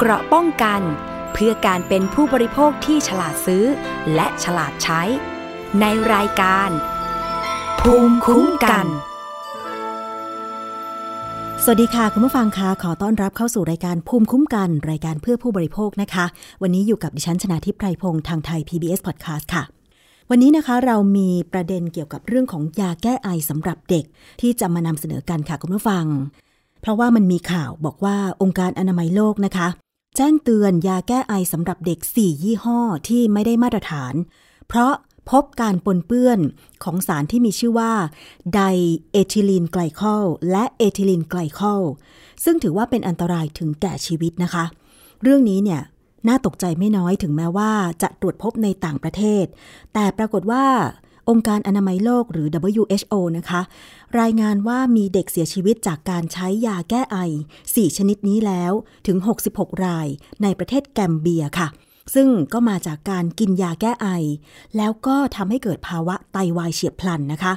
เกราะป้องกัน เพื่อการเป็นผู้บริโภคที่ฉลาดซื้อ และฉลาดใช้ ในรายการ ภูมิคุ้มกัน สวัสดีค่ะ คุณผู้ฟังคะขอต้อนรับเข้าสู่รายการภูมิคุ้มกัน รายการเพื่อผู้บริโภคนะคะ วันนี้อยู่กับดิฉันชนาทิพไพรพงศ์ทางไทย PBS Podcast ค่ะวันนี้นะคะเรามีประเด็นเกี่ยวกับเรื่องของยาแก้ไอสำหรับเด็กที่จะมานำเสนอกันค่ะคุณผู้ฟัง เพราะว่ามันมีข่าวบอกว่าองค์การอนามัยโลกนะคะ แจ้งเตือนยาแก้ไอสำหรับเด็ก 4 ยี่ห้อที่ไม่ได้มาตรฐาน เพราะพบการปนเปื้อนของสารที่มีชื่อว่า ไดเอทิลีนไกลคอลและเอทิลีนไกลคอลซึ่งถือว่าเป็นอันตรายถึงแก่ชีวิตนะคะ เรื่องนี้เนี่ยน่าตกใจไม่น้อยถึงแม้ว่าจะตรวจพบในต่างประเทศ แต่ปรากฏว่า องค์การอนามัยโลกหรือ WHO นะคะ รายงานว่ามีเด็กเสียชีวิตจากการใช้ยาแก้ไอ 4 ชนิดนี้แล้วถึง 66 รายในประเทศแกมเบียค่ะ ซึ่งก็มาจากการกินยาแก้ไอ แล้วก็ทำให้เกิดภาวะไตวายเฉียบพลันนะคะ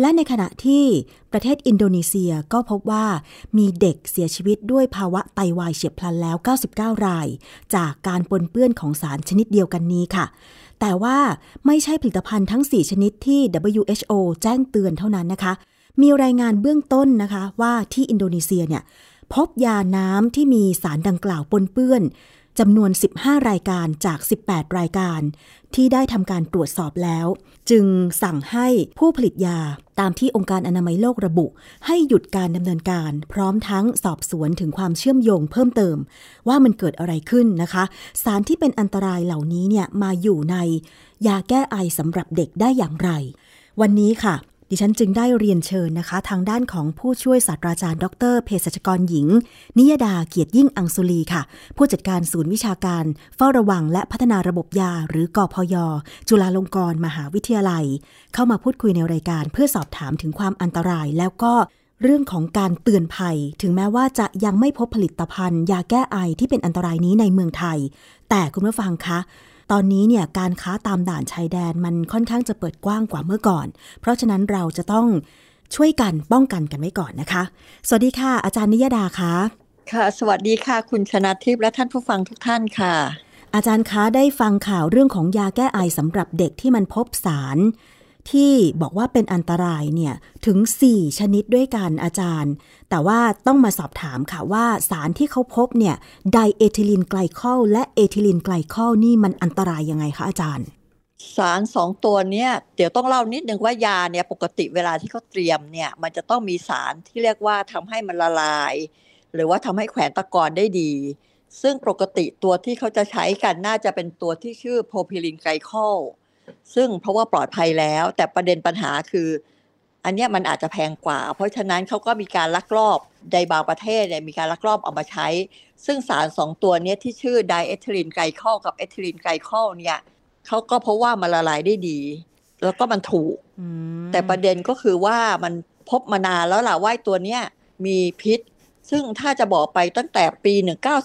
และในขณะที่ประเทศอินโดนีเซียก็พบว่ามีเด็กเสียชีวิตด้วยภาวะไตวายเฉียบพลันแล้ว 99 ราย จากการปนเปื้อนของสารชนิดเดียวกันนี้ค่ะ แต่ว่าไม่ใช่ผลิตภัณฑ์ทั้ง 4 ชนิดที่ WHO แจ้งเตือนเท่านั้นนะคะ มีรายงานเบื้องต้นนะคะว่าที่อินโดนีเซียเนี่ยพบยาน้ำที่มีสารดังกล่าวปนเปื้อนจำนวน 15 รายการจาก 18 รายการ ที่ได้ทำการตรวจสอบแล้ว จึงสั่งให้ผู้ผลิตยาตามที่องค์การอนามัยโลกระบุ ให้หยุดการดำเนินการ พร้อมทั้งสอบสวนถึงความเชื่อมโยงเพิ่มเติม ว่ามันเกิดอะไรขึ้นนะคะ สารที่เป็นอันตรายเหล่านี้เนี่ยมาอยู่ในยาแก้ไอสำหรับเด็กได้อย่างไร วันนี้ค่ะ ดิฉันจึงได้เรียนเชิญนะคะ ทางด้านของผู้ช่วยศาสตราจารย์ ดรเภสัชกรหญิง นิยดาเกียรติยิ่งอังสุลีค่ะ ผู้จัดการศูนย์วิชาการ เฝ้าระวังและพัฒนาระบบยา หรือกอพย จุฬาลงกรณ์มหาวิทยาลัย เข้ามาพูดคุยในรายการเพื่อสอบถามถึงความอันตราย แล้วก็เรื่องของการเตือนภัย ถึงแม้ว่าจะยังไม่พบผลิตภัณฑ์ ยาแก้ไอที่เป็นอันตรายนี้ในเมืองไทย แต่คุณผู้ฟังคะ ตอนนี้เนี่ยการค้าตามด่านชายแดนมันค่อนข้างจะเปิดกว้างกว่าเมื่อก่อน เพราะฉะนั้นเราจะต้องช่วยกันป้องกันกันไว้ก่อนนะคะ สวัสดีค่ะ อาจารย์นิยดาคะค่ะ สวัสดีค่ะ คุณชนะทิพย์และท่านผู้ฟังทุกท่านค่ะ อาจารย์คะได้ฟังข่าวเรื่องของยาแก้ไอสำหรับเด็กที่มันพบสาร ที่บอกว่าเป็นอันตรายเนี่ยถึง 4 ชนิดด้วยกันอาจารย์ แต่ว่าต้องมาสอบถามค่ะว่าสารที่เขาพบเนี่ยไดเอทิลีนไกลคอลและเอทิลีนไกลคอลนี่มันอันตรายยังไงคะอาจารย์ สารสองตัวเนี้ยเดี๋ยวต้องเล่านิดนึงว่ายาเนี่ยปกติเวลาที่เขาเตรียมเนี่ยมันจะต้องมีสารที่เรียกว่าทำให้มันละลาย หรือว่าทำให้แขวนตะกอนได้ดี ซึ่งปกติตัวที่เขาจะใช้กันน่าจะเป็นตัวที่ชื่อโพรพิลีนไกลคอล ซึ่งเพราะว่าปลอดภัยแล้ว แต่ประเด็นปัญหาคือ อันเนี้ยมันอาจจะแพงกว่า เพราะฉะนั้นเขาก็มีการลักลอบในบางประเทศเนี่ยมีการลักลอบเอามาใช้ ซึ่งสารสองตัวเนี้ยที่ชื่อไดเอทิลีนไกลคอลกับเอทิลีนไกลคอลเนี่ยเขาก็เพราะว่ามันละลายได้ดี แล้วก็มันถูกแต่ประเด็นก็คือว่ามันพบมานานแล้วล่ะว่าตัวเนี้ยมีพิษ ซึ่งถ้าจะบอกไปตั้งแต่ปี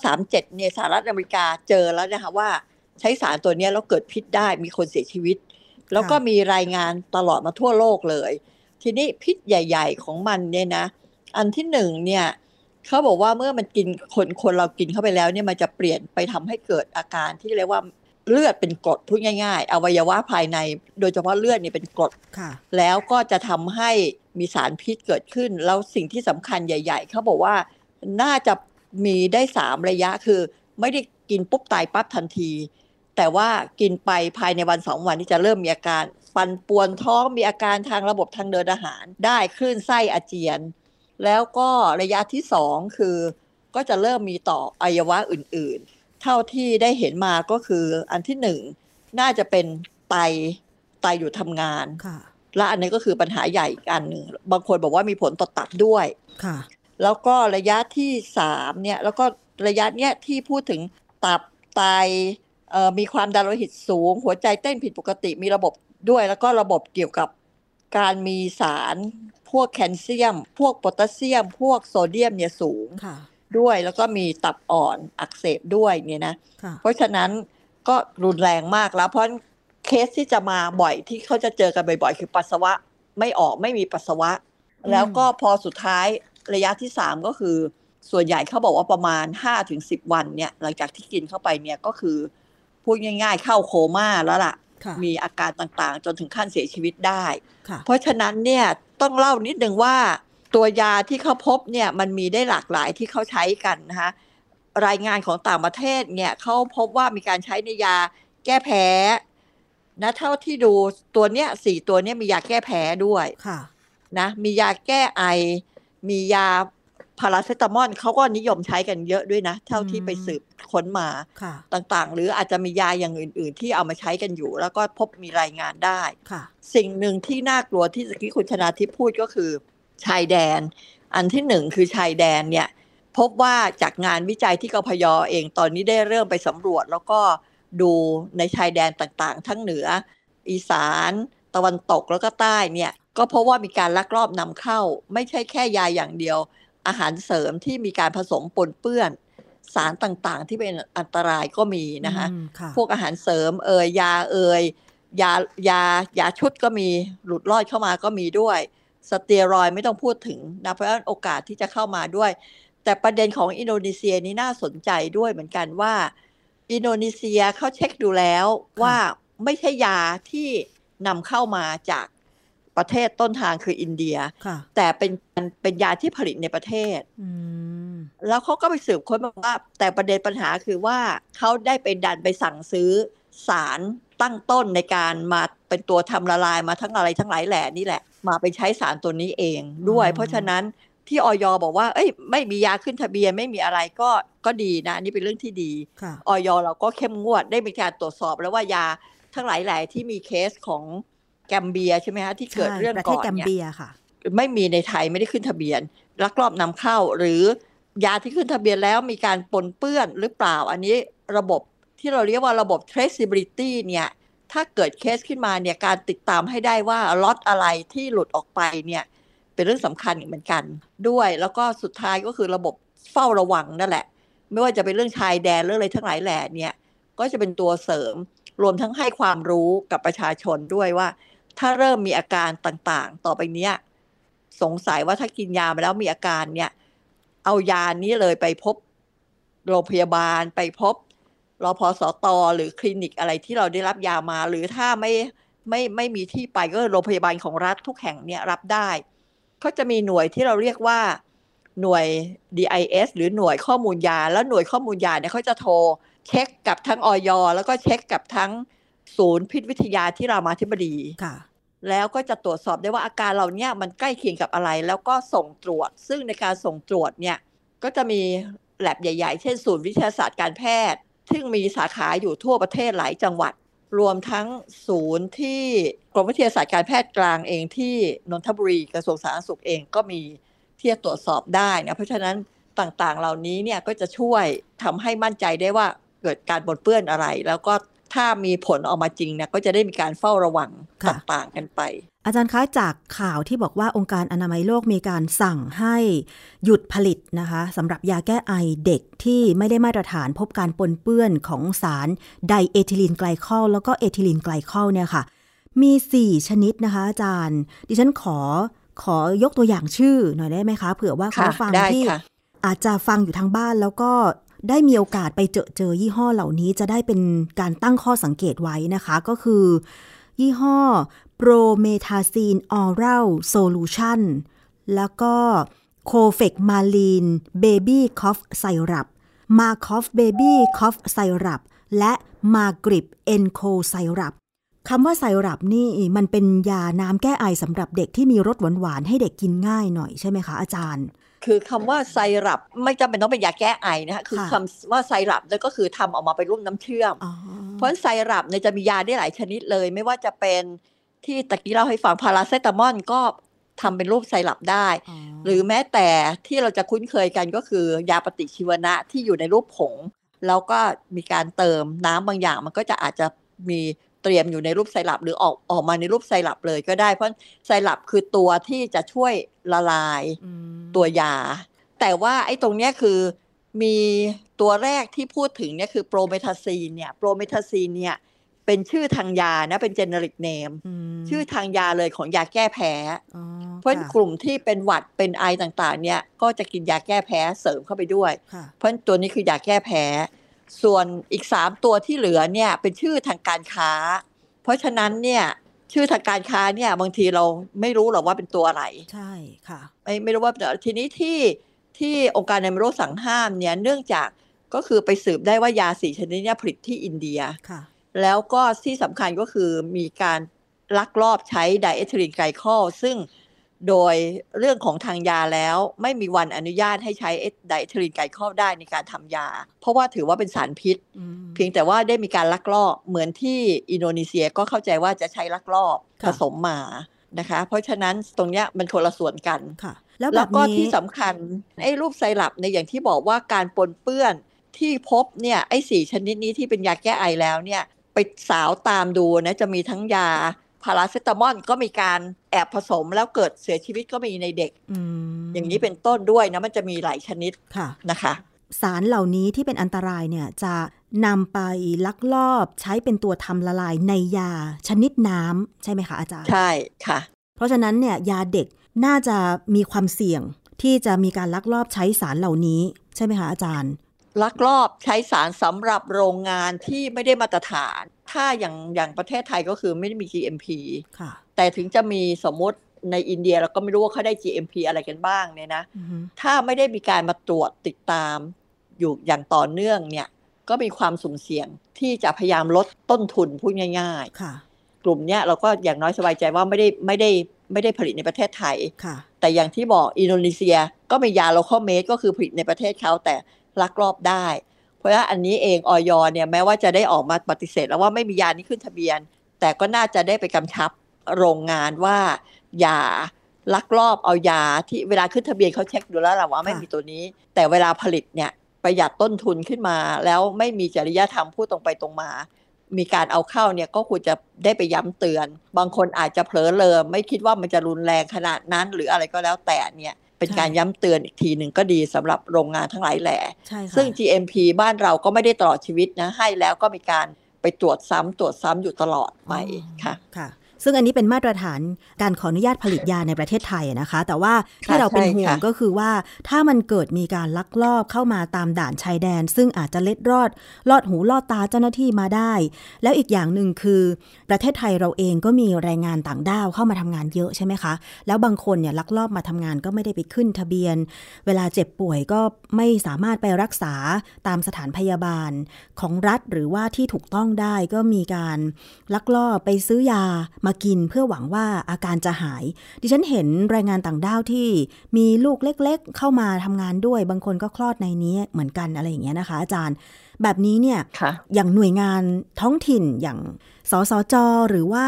1937เนี่ยสหรัฐอเมริกาเจอแล้วนะคะว่า ใช้สารตัวเนี้ยแล้วเกิดพิษได้มีคนเสียชีวิต แล้วก็มีรายงานตลอดมาทั่วโลกเลย ทีนี้พิษใหญ่ ๆ ของมันเนี่ยนะ อันที่หนึ่งเนี่ยเขาบอกว่าเมื่อมันกินคนคนเรากินเข้าไปแล้วเนี่ยมันจะเปลี่ยนไปทำให้เกิดอาการที่เรียกว่าเลือดเป็นกรดพูดง่ายๆ อวัยวะภายใน โดยเฉพาะเลือดนี่เป็นกรดค่ะแล้วก็จะทำให้มีสารพิษเกิดขึ้น แล้วสิ่งที่สำคัญใหญ่ ๆเขาบอกว่าน่าจะมีได้สามระยะคือ ไม่ได้กินปุ๊บตายปั๊บทันที แต่ว่ากินไปภายในวันสองวันที่จะเริ่มมีอาการฟันปวนท้องมีอาการทางระบบทางเดินอาหาร ได้คลื่นไส้อาเจียน แล้วก็ระยะที่สองคือก็จะเริ่มมีต่ออวัยวะอื่นๆ เท่าที่ได้เห็นมาก็คืออันที่หนึ่งน่าจะเป็นไตไตอยู่ทำงานค่ะและอันนี้ก็คือปัญหาใหญ่อีกอันหนึ่งบางคนบอกว่ามีผลต่อตับด้วยค่ะ แล้วก็ระยะที่สามเนี่ยแล้วก็ระยะเนี้ยที่พูดถึงตับไตเอ่อ มีความดันโลหิตสูง หัวใจเต้นผิดปกติมีระบบด้วย แล้วก็ระบบเกี่ยวกับการมีสารพวกแคลเซียม พวกโพแทสเซียม พวกโซเดียมเนี่ยสูงค่ะด้วยแล้วก็มีตับอ่อนอักเสบด้วยเนี่ยนะค่ะเพราะฉะนั้นก็รุนแรงมากแล้ว เพราะเคสที่จะมาบ่อยที่เขาจะเจอกันบ่อยๆ คือปัสสาวะไม่ออกไม่มีปัสสาวะ แล้วก็พอสุดท้ายระยะที่สามก็คือ ส่วนใหญ่เขาบอกว่าประมาณห้าถึงสิบวันเนี่ยหลังจากที่กินเข้าไปเนี่ยก็คือ พูดง่าย ๆ เข้าโคม่าแล้วล่ะ มีอาการต่างๆ จนถึงขั้นเสียชีวิตได้ เพราะฉะนั้นเนี่ยต้องเล่านิดนึงว่า ตัวยาที่เขาพบเนี่ยมันมีได้หลากหลายที่เขาใช้กันนะคะรายงานของต่างประเทศเนี่ยเขาพบว่ามีการใช้ในยาแก้แพ้นะเท่าที่ดูตัวเนี้ยสี่ตัวเนี้ยมียาแก้แพ้ด้วยค่ะนะมียาแก้ไอ มียา พาราเซตามอลเขาก็นิยมใช้กันเยอะด้วยนะ เท่าที่ไปสืบค้นมาต่างๆ หรืออาจจะมียาอย่างอื่น ๆ ที่เอามาใช้กันอยู่ แล้วก็พบมีรายงานได้ สิ่งหนึ่งที่น่ากลัวที่สกี้คุณชนาทิพพูดก็คือ ชายแดน อันที่หนึ่งคือชายแดนเนี่ย พบว่าจากงานวิจัยที่กพยอเองตอนนี้ได้เริ่มไปสำรวจ แล้วก็ดูในชายแดนต่างๆ ทั้งเหนือ อีสาน ตะวันตกแล้วก็ใต้เนี่ยก็เพราะว่ามีการลักลอบนำเข้า ไม่ใช่แค่ยาอย่างเดียว อาหารเสริมที่มีการผสมปนเปื้อน สารต่างๆ ที่เป็นอันตรายก็มีนะคะพวกอาหารเสริมเอ่ยยาเอ่ยยายายาชุดก็มีหลุดลอดเข้ามาก็มีด้วย สเตียรอยไม่ต้องพูดถึงนะเพราะฉะนั้นโอกาสที่จะเข้ามาด้วย แต่ประเด็นของอินโดนีเซียนี้น่าสนใจด้วยเหมือนกันว่า อินโดนีเซียเขาเช็คดูแล้วว่าไม่ใช่ยาที่นำเข้ามาจาก ประเทศต้นทางคืออินเดีย แต่เป็นเป็นยาที่ผลิตในประเทศแล้วเขาก็ไปสืบค้นมาว่า แต่ประเด็นปัญหาคือว่าเขาได้ไปดันไปสั่งซื้อสารตั้งต้นในการมาเป็นตัวทำละลายมาทั้งอะไรทั้งหลายแหล่นี่แหละ มาไปใช้สารตัวนี้เองด้วย เพราะฉะนั้นที่ออยบอกว่า เอ้ย ไม่มียาขึ้นทะเบียนไม่มีอะไรก็ก็ดีนะนี่เป็นเรื่องที่ดีออยเราก็เข้มงวดได้มีการตรวจสอบแล้วว่ายาทั้งหลายแหล่ที่มีเคสของ แกมเบียใช่ไหมฮะที่เกิดเรื่องก่อนเนี่ยไม่มีในไทยไม่ได้ขึ้นทะเบียนลักลอบนำเข้า หรือยาที่ขึ้นทะเบียนแล้วมีการปนเปื้อนหรือเปล่า อันนี้ระบบที่เราเรียกว่าระบบ traceability เนี่ยถ้าเกิดเคสขึ้นมาเนี่ยการติดตามให้ได้ว่าล็อตอะไรที่หลุดออกไปเนี่ยเป็นเรื่องสำคัญเหมือนกันด้วย แล้วก็สุดท้ายก็คือระบบเฝ้าระวังนั่นแหละ ไม่ว่าจะเป็นเรื่องชายแดนเรื่องอะไรทั้งหลายแหล่เนี่ยก็จะเป็นตัวเสริมรวมทั้งให้ความรู้กับประชาชนด้วยว่า ถ้าเริ่มมีอาการต่างๆ ต่อไปเนี้ยสงสัยว่าถ้ากินยาไปแล้วมีอาการเนี่ยเอายานี้เลยไปพบโรงพยาบาลไปพบรอพอสตอหรือคลินิกอะไรที่เราได้รับยามา หรือถ้าไม่ไม่ไม่มีที่ไปก็โรงพยาบาลของรัฐทุกแห่งเนี่ยรับได้เขาจะมีหน่วยที่เราเรียกว่าหน่วย DIS หรือหน่วยข้อมูลยา แล้วหน่วยข้อมูลยาเนี่ยเขาจะโทรเช็คกับทั้งออยแล้วก็เช็คกับทั้ง ศูนย์พิษวิทยาที่รามาธิบดีแล้วก็จะตรวจสอบได้ว่าอาการเราเนี่ยมันใกล้เคียงกับอะไร แล้วก็ส่งตรวจ ซึ่งในการส่งตรวจเนี่ยก็จะมีแลบใหญ่ ๆ เช่น ศูนย์วิทยาศาสตร์การแพทย์ ซึ่งมีสาขาอยู่ทั่วประเทศหลายจังหวัด รวมทั้งศูนย์ที่กรมวิทยาศาสตร์การแพทย์กลางเองที่นนทบุรีกระทรวงสาธารณสุขเองก็มีที่จะตรวจสอบได้นะเพราะฉะนั้นต่างๆ เหล่านี้เนี่ยก็จะช่วยทำให้มั่นใจได้ว่าเกิดการบนเปื้อนอะไร แล้วก็ ถ้ามีผลออกมาจริงเนี่ยก็จะได้มีการเฝ้าระวังต่างๆกันไป อาจารย์คะจากข่าวที่บอกว่าองค์การอนามัยโลกมีการสั่งให้หยุดผลิตนะคะสำหรับยาแก้ไอเด็กที่ไม่ได้มาตรฐานพบการปนเปื้อนของสารไดเอทิลีนไกลคอลแล้วก็เอทิลีนไกลคอลเนี่ยค่ะ มี 4 ชนิดนะคะ อาจารย์ ดิฉันขอขอยกตัวอย่างชื่อหน่อยได้ไหมคะเผื่อว่าคุณผู้ฟังที่อาจจะฟังอยู่ทางบ้านแล้วก็ ได้มีโอกาสไปเจอเจอยี่ห้อเหล่านี้จะได้เป็นการตั้งข้อสังเกตไว้นะคะ ก็คือ ยี่ห้อ Promethazine Oral Solution แล้วก็ Kofexmalin Baby Cough Syrup Makoff Baby Cough Syrup และ Magrip N Cold Syrup คำว่าไซรัปนี่มันเป็นยาน้ำแก้ไอสำหรับเด็กที่มีรสหวานๆให้เด็กกินง่ายหน่อยใช่ไหมคะอาจารย์ คือคำว่าไซรัปไม่จำเป็นต้องเป็นยาแก้ไอนะคะคือคำว่าไซรัปนั่นก็คือทำออกมาเป็นรูปน้ำเชื่อม เพราะไซรัปเนี่ยจะมียาได้หลายชนิดเลย ไม่ว่าจะเป็นที่ตะกี้เราให้ฟังพาราเซตามอลก็ทำเป็นรูปไซรัปได้ หรือแม้แต่ที่เราจะคุ้นเคยกันก็คือยาปฏิชีวนะที่อยู่ในรูปผง แล้วก็มีการเติมน้ำบางอย่างมันก็จะอาจจะมี เตรียมอยู่ในรูปไซรัปหรือออกออกมาในรูปไซรัปเลยก็ได้ เพราะไซรัปคือตัวที่จะช่วยละลายตัวยา แต่ว่าไอ้ตรงเนี้ยคือมีตัวแรกที่พูดถึงเนี่ยคือโปรเมทาซีนเนี่ยโปรเมทาซีนเนี่ยเป็นชื่อทางยานะเป็น generic name ชื่อทางยาเลยของยาแก้แพ้เพราะกลุ่มที่เป็นหวัดเป็นไอต่างๆ เนี่ยก็จะกินยาแก้แพ้เสริมเข้าไปด้วย เพราะตัวนี้คือยาแก้แพ้ ส่วนอีกสามตัวที่เหลือเนี่ยเป็นชื่อทางการค้า เพราะฉะนั้นเนี่ยชื่อทางการค้าเนี่ยบางทีเราไม่รู้หรอกว่าเป็นตัวอะไร ใช่ค่ะ ไม่ไม่รู้ว่าทีนี้ที่ที่องค์การอนามัยโลกสั่งห้ามเนี่ยเนื่องจากก็คือไปสืบได้ว่ายาสี่ชนิดนี้ผลิตที่อินเดียค่ะ แล้วก็ที่สำคัญก็คือมีการลักลอบใช้ไดเอทิลีนไกลคอลซึ่ง โดยเรื่องของทางยาแล้วไม่มีวันอนุญาตให้ใช้ไดเอทิลีนไกลคอลได้ในการทำยา เพราะว่าถือว่าเป็นสารพิษ เพียงแต่ว่าได้มีการลักลอบเหมือนที่อินโดนีเซียก็เข้าใจว่าจะใช้ลักลอบผสมมานะคะ เพราะฉะนั้นตรงนี้มันคนละส่วนกันค่ะแล้วก็ที่สำคัญไอ้รูปไซรัปในอย่างที่บอกว่าการปนเปื้อนที่พบเนี่ยไอ้สี่ชนิดนี้ที่เป็นยาแก้ไอแล้วเนี่ยไปสาวตามดูนะจะมีทั้งยา พาราเซตามอลก็มีการแอบผสมแล้วเกิดเสียชีวิตก็มีในเด็กอย่างนี้เป็นต้นด้วยนะมันจะมีหลายชนิดะนะคะ สารเหล่านี้ที่เป็นอันตรายเนี่ยจะนำไปลักลอบใช้เป็นตัวทำละลายในยาชนิดน้ำใช่ไหมคะอาจารย์ ใช่ค่ะ เพราะฉะนั้นเนี่ยยาเด็กน่าจะมีความเสี่ยงที่จะมีการลักลอบใช้สารเหล่านี้ ใช่ไหมคะอาจารย์ ลักลอบใช้สารสำหรับโรงงานที่ไม่ได้มาตรฐาน ถ้าอย่างอย่างประเทศไทยก็คือไม่ได้มี GMP ค่ะแต่ถึงจะมีสมมติในอินเดียเราก็ไม่รู้ว่าเขาได้ GMP อะไรกันบ้างเนี่ยนะ ถ้าไม่ได้มีการมาตรวจติดตาม อยู่อย่างต่อเนื่องเนี่ย ก็มีความสุ่มเสี่ยงที่จะพยายามลดต้นทุนพูดง่ายๆค่ะกลุ่มเนี้ยเราก็อย่างน้อยสบายใจว่าไม่ได้ไม่ได้ไม่ได้ผลิตในประเทศไทยค่ะแต่อย่างที่บอกอินโดนีเซียก็มียา local made ก็คือผลิตในประเทศเขาแต่ ลักลอบได้ เพราะว่าอันนี้เองอย. เนี่ยแม้ว่าจะได้ออกมาปฏิเสธ แล้วว่าไม่มียานี้ขึ้นทะเบียน แต่ก็น่าจะได้ไปกำชับโรงงานว่าอย่าลักลอบเอายาที่เวลาขึ้นทะเบียนเขาเช็คดูแล้วแหละว่าไม่มีตัวนี้ แต่เวลาผลิตเนี่ยประหยัดต้นทุนขึ้นมา แล้วไม่มีจริยธรรมพูดตรงไปตรงมา มีการเอาเข้าเนี่ยก็ควรจะได้ไปย้ำเตือน บางคนอาจจะเผลอเลอไม่คิดว่ามันจะรุนแรงขนาดนั้นหรืออะไรก็แล้วแต่เนี่ย เป็นการย้ำเตือนอีกทีหนึ่งก็ดีสำหรับโรงงานทั้งหลายแหล่ซึ่ง GMP บ้านเราก็ไม่ได้ตลอดชีวิตนะให้แล้วก็มีการไปตรวจซ้ำตรวจซ้ำอยู่ตลอดไปค่ะค่ะ ซึ่งอันนี้เป็นมาตรฐานการขออนุญาตผลิตยาในประเทศไทยนะคะ แต่ว่าที่เราเป็นห่วงก็คือว่าถ้ามันเกิดมีการลักลอบเข้ามาตามด่านชายแดน ซึ่งอาจจะเล็ดรอด ลอดหูลอดตาเจ้าหน้าที่มาได้ แล้วอีกอย่างหนึ่งคือ ประเทศไทยเราเองก็มีแรงงานต่างด้าวเข้ามาทำงานเยอะใช่ไหมคะ แล้วบางคนเนี่ยลักลอบมาทำงานก็ไม่ได้ไปขึ้นทะเบียน เวลาเจ็บป่วยก็ไม่สามารถไปรักษาตามสถานพยาบาลของรัฐหรือว่าที่ถูกต้องได้ก็มีการลักลอบไปซื้อยามากินเพื่อหวังว่าอาการจะหาย ดิฉันเห็นแรงงานต่างด้าวที่มีลูกเล็กๆ เข้ามาทำงานด้วย บางคนก็คลอดในนี้เหมือนกันอะไรอย่างเงี้ยนะคะ อาจารย์ แบบนี้เนี่ยอย่างหน่วยงานท้องถิ่นอย่างสสจหรือว่า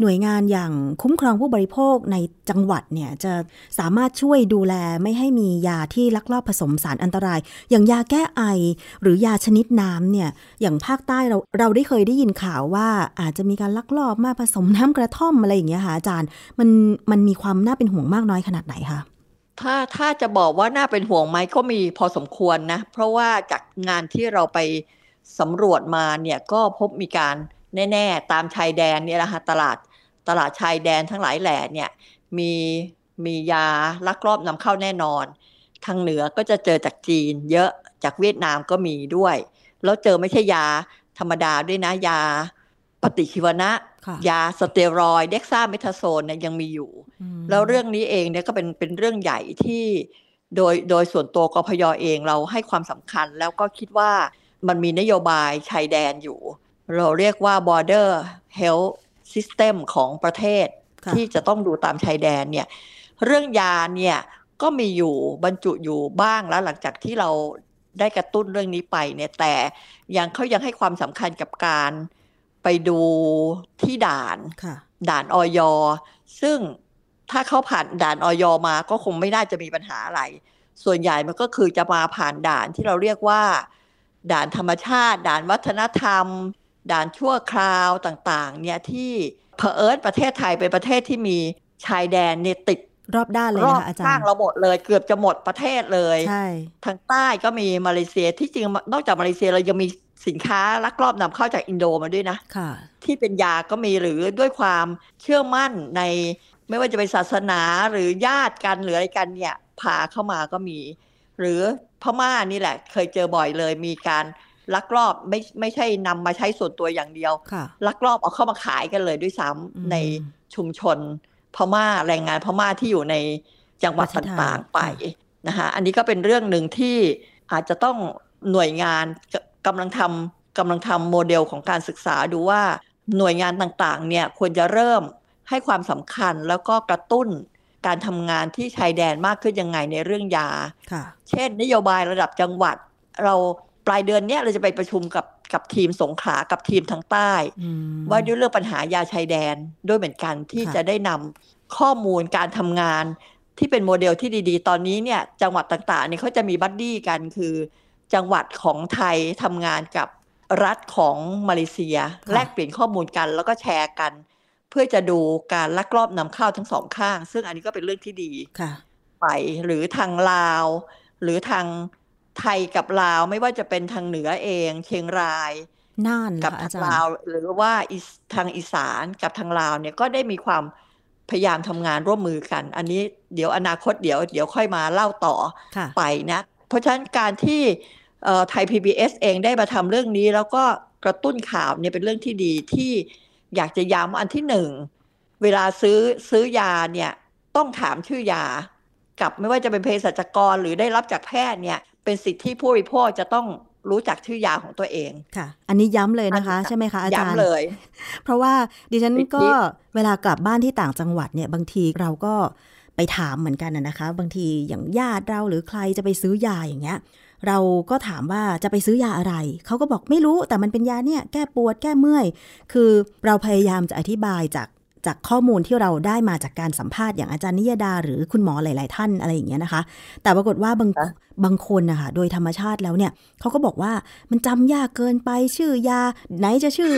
หน่วยงานอย่างคุ้มครองผู้บริโภคในจังหวัดเนี่ยจะสามารถช่วยดูแลไม่ให้มียาที่ลักลอบผสมสารอันตราย อย่างยาแก้ไอ หรือยาชนิดน้ำเนี่ยอย่างภาคใต้เราเราได้เคยได้ยินข่าวว่าอาจจะมีการลักลอบมาผสมน้ำกระท่อมอะไรอย่างเงี้ยค่ะอาจารย์มันมันมีความน่าเป็นห่วงมากน้อยขนาดไหนคะถ้าถ้าจะบอกว่าน่าเป็นห่วงไหมก็มีพอสมควรนะ เพราะว่าจากงานที่เราไปสำรวจมาเนี่ยก็พบมีการแน่ ๆ ตามชายแดนเนี่ยแหละตลาด ตลาดชายแดนทั้งหลายแหล่เนี่ยมีมียาลักลอบนำเข้าแน่นอน ทางเหนือก็จะเจอจากจีน เยอะจากเวียดนามก็มีด้วย แล้วเจอไม่ใช่ยาธรรมดาด้วยนะยาปฏิชีวนะยาสเตียรอยเด็กซ่าเมทาโซนเนี่ยยังมีอยู่ แล้วเรื่องนี้เองเนี่ยก็เป็นเป็นเรื่องใหญ่ที่โดยโดยส่วนตัวกพยเองเราให้ความสำคัญแล้วก็คิดว่ามันมีนโยบายชายแดนอยู่ เราเรียกว่า border health ซิสเต็มของประเทศที่จะต้องดูตามชายแดนเนี่ย เรื่องยาเนี่ยก็มีอยู่บรรจุอยู่บ้างแล้วหลังจากที่เราได้กระตุ้นเรื่องนี้ไปเนี่ยแต่ยังเขายังให้ความสำคัญกับการไปดูที่ด่านด่านออยซึ่งถ้าเขาผ่านด่านออยมาก็คงไม่น่าจะมีปัญหาอะไร ส่วนใหญ่มันก็คือจะมาผ่านด่านที่เราเรียกว่า ด่านธรรมชาติ ด่านวัฒนธรรม ด่านชั่วคราวต่างๆ เนี่ยที่เผอิญประเทศไทยเป็นประเทศที่มีชายแดนเนี่ยติดรอบด้านเลยนะคะอาจารย์ข้างเราหมดเลยเกือบจะหมดประเทศเลยใช่ทางใต้ก็มีมาเลเซียที่จริงนอกจากมาเลเซียเรายังมีสินค้าลักลอบนำเข้าจากอินโดมาด้วยนะค่ะที่เป็นยาก็มีหรือด้วยความเชื่อมั่นในไม่ว่าจะเป็นศาสนาหรือญาติกันหรืออะไรกันเนี่ยพาเข้ามาก็มี หรือพม่านี่แหละ เคยเจอบ่อยเลยมีการ ลักลอบไม่ไม่ใช่นำมาใช้ส่วนตัวอย่างเดียวค่ะลักลอบเอาเข้ามาขายกันเลยด้วยซ้ำอืมในชุมชนพม่าแรงงานพม่าที่อยู่ในจังหวัดประเทศไทยต่างๆไปค่ะนะคะอันนี้ก็เป็นเรื่องหนึ่งที่อาจจะต้องหน่วยงานกกำลังทำกำลังทำโมเดลของการศึกษาดูว่าหน่วยงานต่างๆ เนี่ยควรจะเริ่มให้ความสำคัญแล้วก็กระตุ้นการทำงานที่ชายแดนมากขึ้นยังไงในเรื่องยาค่ะเช่น นโยบายระดับจังหวัด เรา ปลายเดือนเนี้ยเราจะไปประชุมกับกับทีมสงขลากับทีมทางใต้อืมว่าด้วยเรื่องปัญหายาชายแดนด้วยเหมือนกันที่ค่ะจะได้นำข้อมูลการทำงานที่เป็นโมเดลที่ดีๆ ตอนนี้เนี่ยจังหวัดต่างๆเนี่ยเขาจะมี buddy กันคือ จังหวัดของไทยทำงานกับรัฐของมาเลเซีย แลกเปลี่ยนข้อมูลกันแล้วก็แชร์กัน เพื่อจะดูการลักลอบนำเข้าทั้งสองข้าง ซึ่งอันนี้ก็เป็นเรื่องที่ดีค่ะไปหรือทางลาว หรือทาง ไทยกับลาวไม่ว่าจะเป็นทางเหนือเอง เชียงรายน่านกับค่ะอาทางจารลาวย์หรือว่าอีสทางอีสานกับทางลาวเนี่ยก็ได้มีความพยายามทำงานร่วมมือกัน อันนี้เดี๋ยวอนาคตเดี๋ยวเดี๋ยวค่อยมาเล่าต่อค่ะไปนะ เพราะฉะนั้นการที่เอ่อไทย PBS เองได้มาทำเรื่องนี้ แล้วก็กระตุ้นข่าวเนี่ยเป็นเรื่องที่ดีที่อยากจะย้ำอันที่หนึ่ง เวลาซื้อซื้อยาเนี่ยต้องถามชื่อยากับไม่ว่าจะเป็นเภสัชกรหรือได้รับจากแพทย์เนี่ย เป็นสิทธิผู้บริโภคจะต้องรู้จักชื่อยาของตัวเองค่ะ อันนี้ย้ำเลยนะคะอันนี้ใช่ไหมคะอาจารย์ย้ำเลย เพราะว่าดิฉันสิทธิก็เวลากลับบ้านที่ต่างจังหวัดเนี่ยบางทีเราก็ไปถามเหมือนกันนะนะคะ บางทีอย่างญาติเราหรือใครจะไปซื้อยาอย่างเงี้ย เราก็ถามว่าจะไปซื้อยาอะไร เขาก็บอกไม่รู้แต่มันเป็นยาเนี่ยแก้ปวดแก้เมื่อย คือเราพยายามจะอธิบายจาก จากข้อมูลที่เราได้มาจากการสัมภาษณ์อย่างอาจารย์นิยดา หรือคุณหมอหลาย ๆ ท่านอะไรอย่างเงี้ยนะคะ แต่ปรากฏว่าบางค่ะบางคนนะคะโดยธรรมชาติแล้วเนี่ยเขาก็บอกว่ามันจำยากเกินไปชื่อยา ไหนจะชื่อ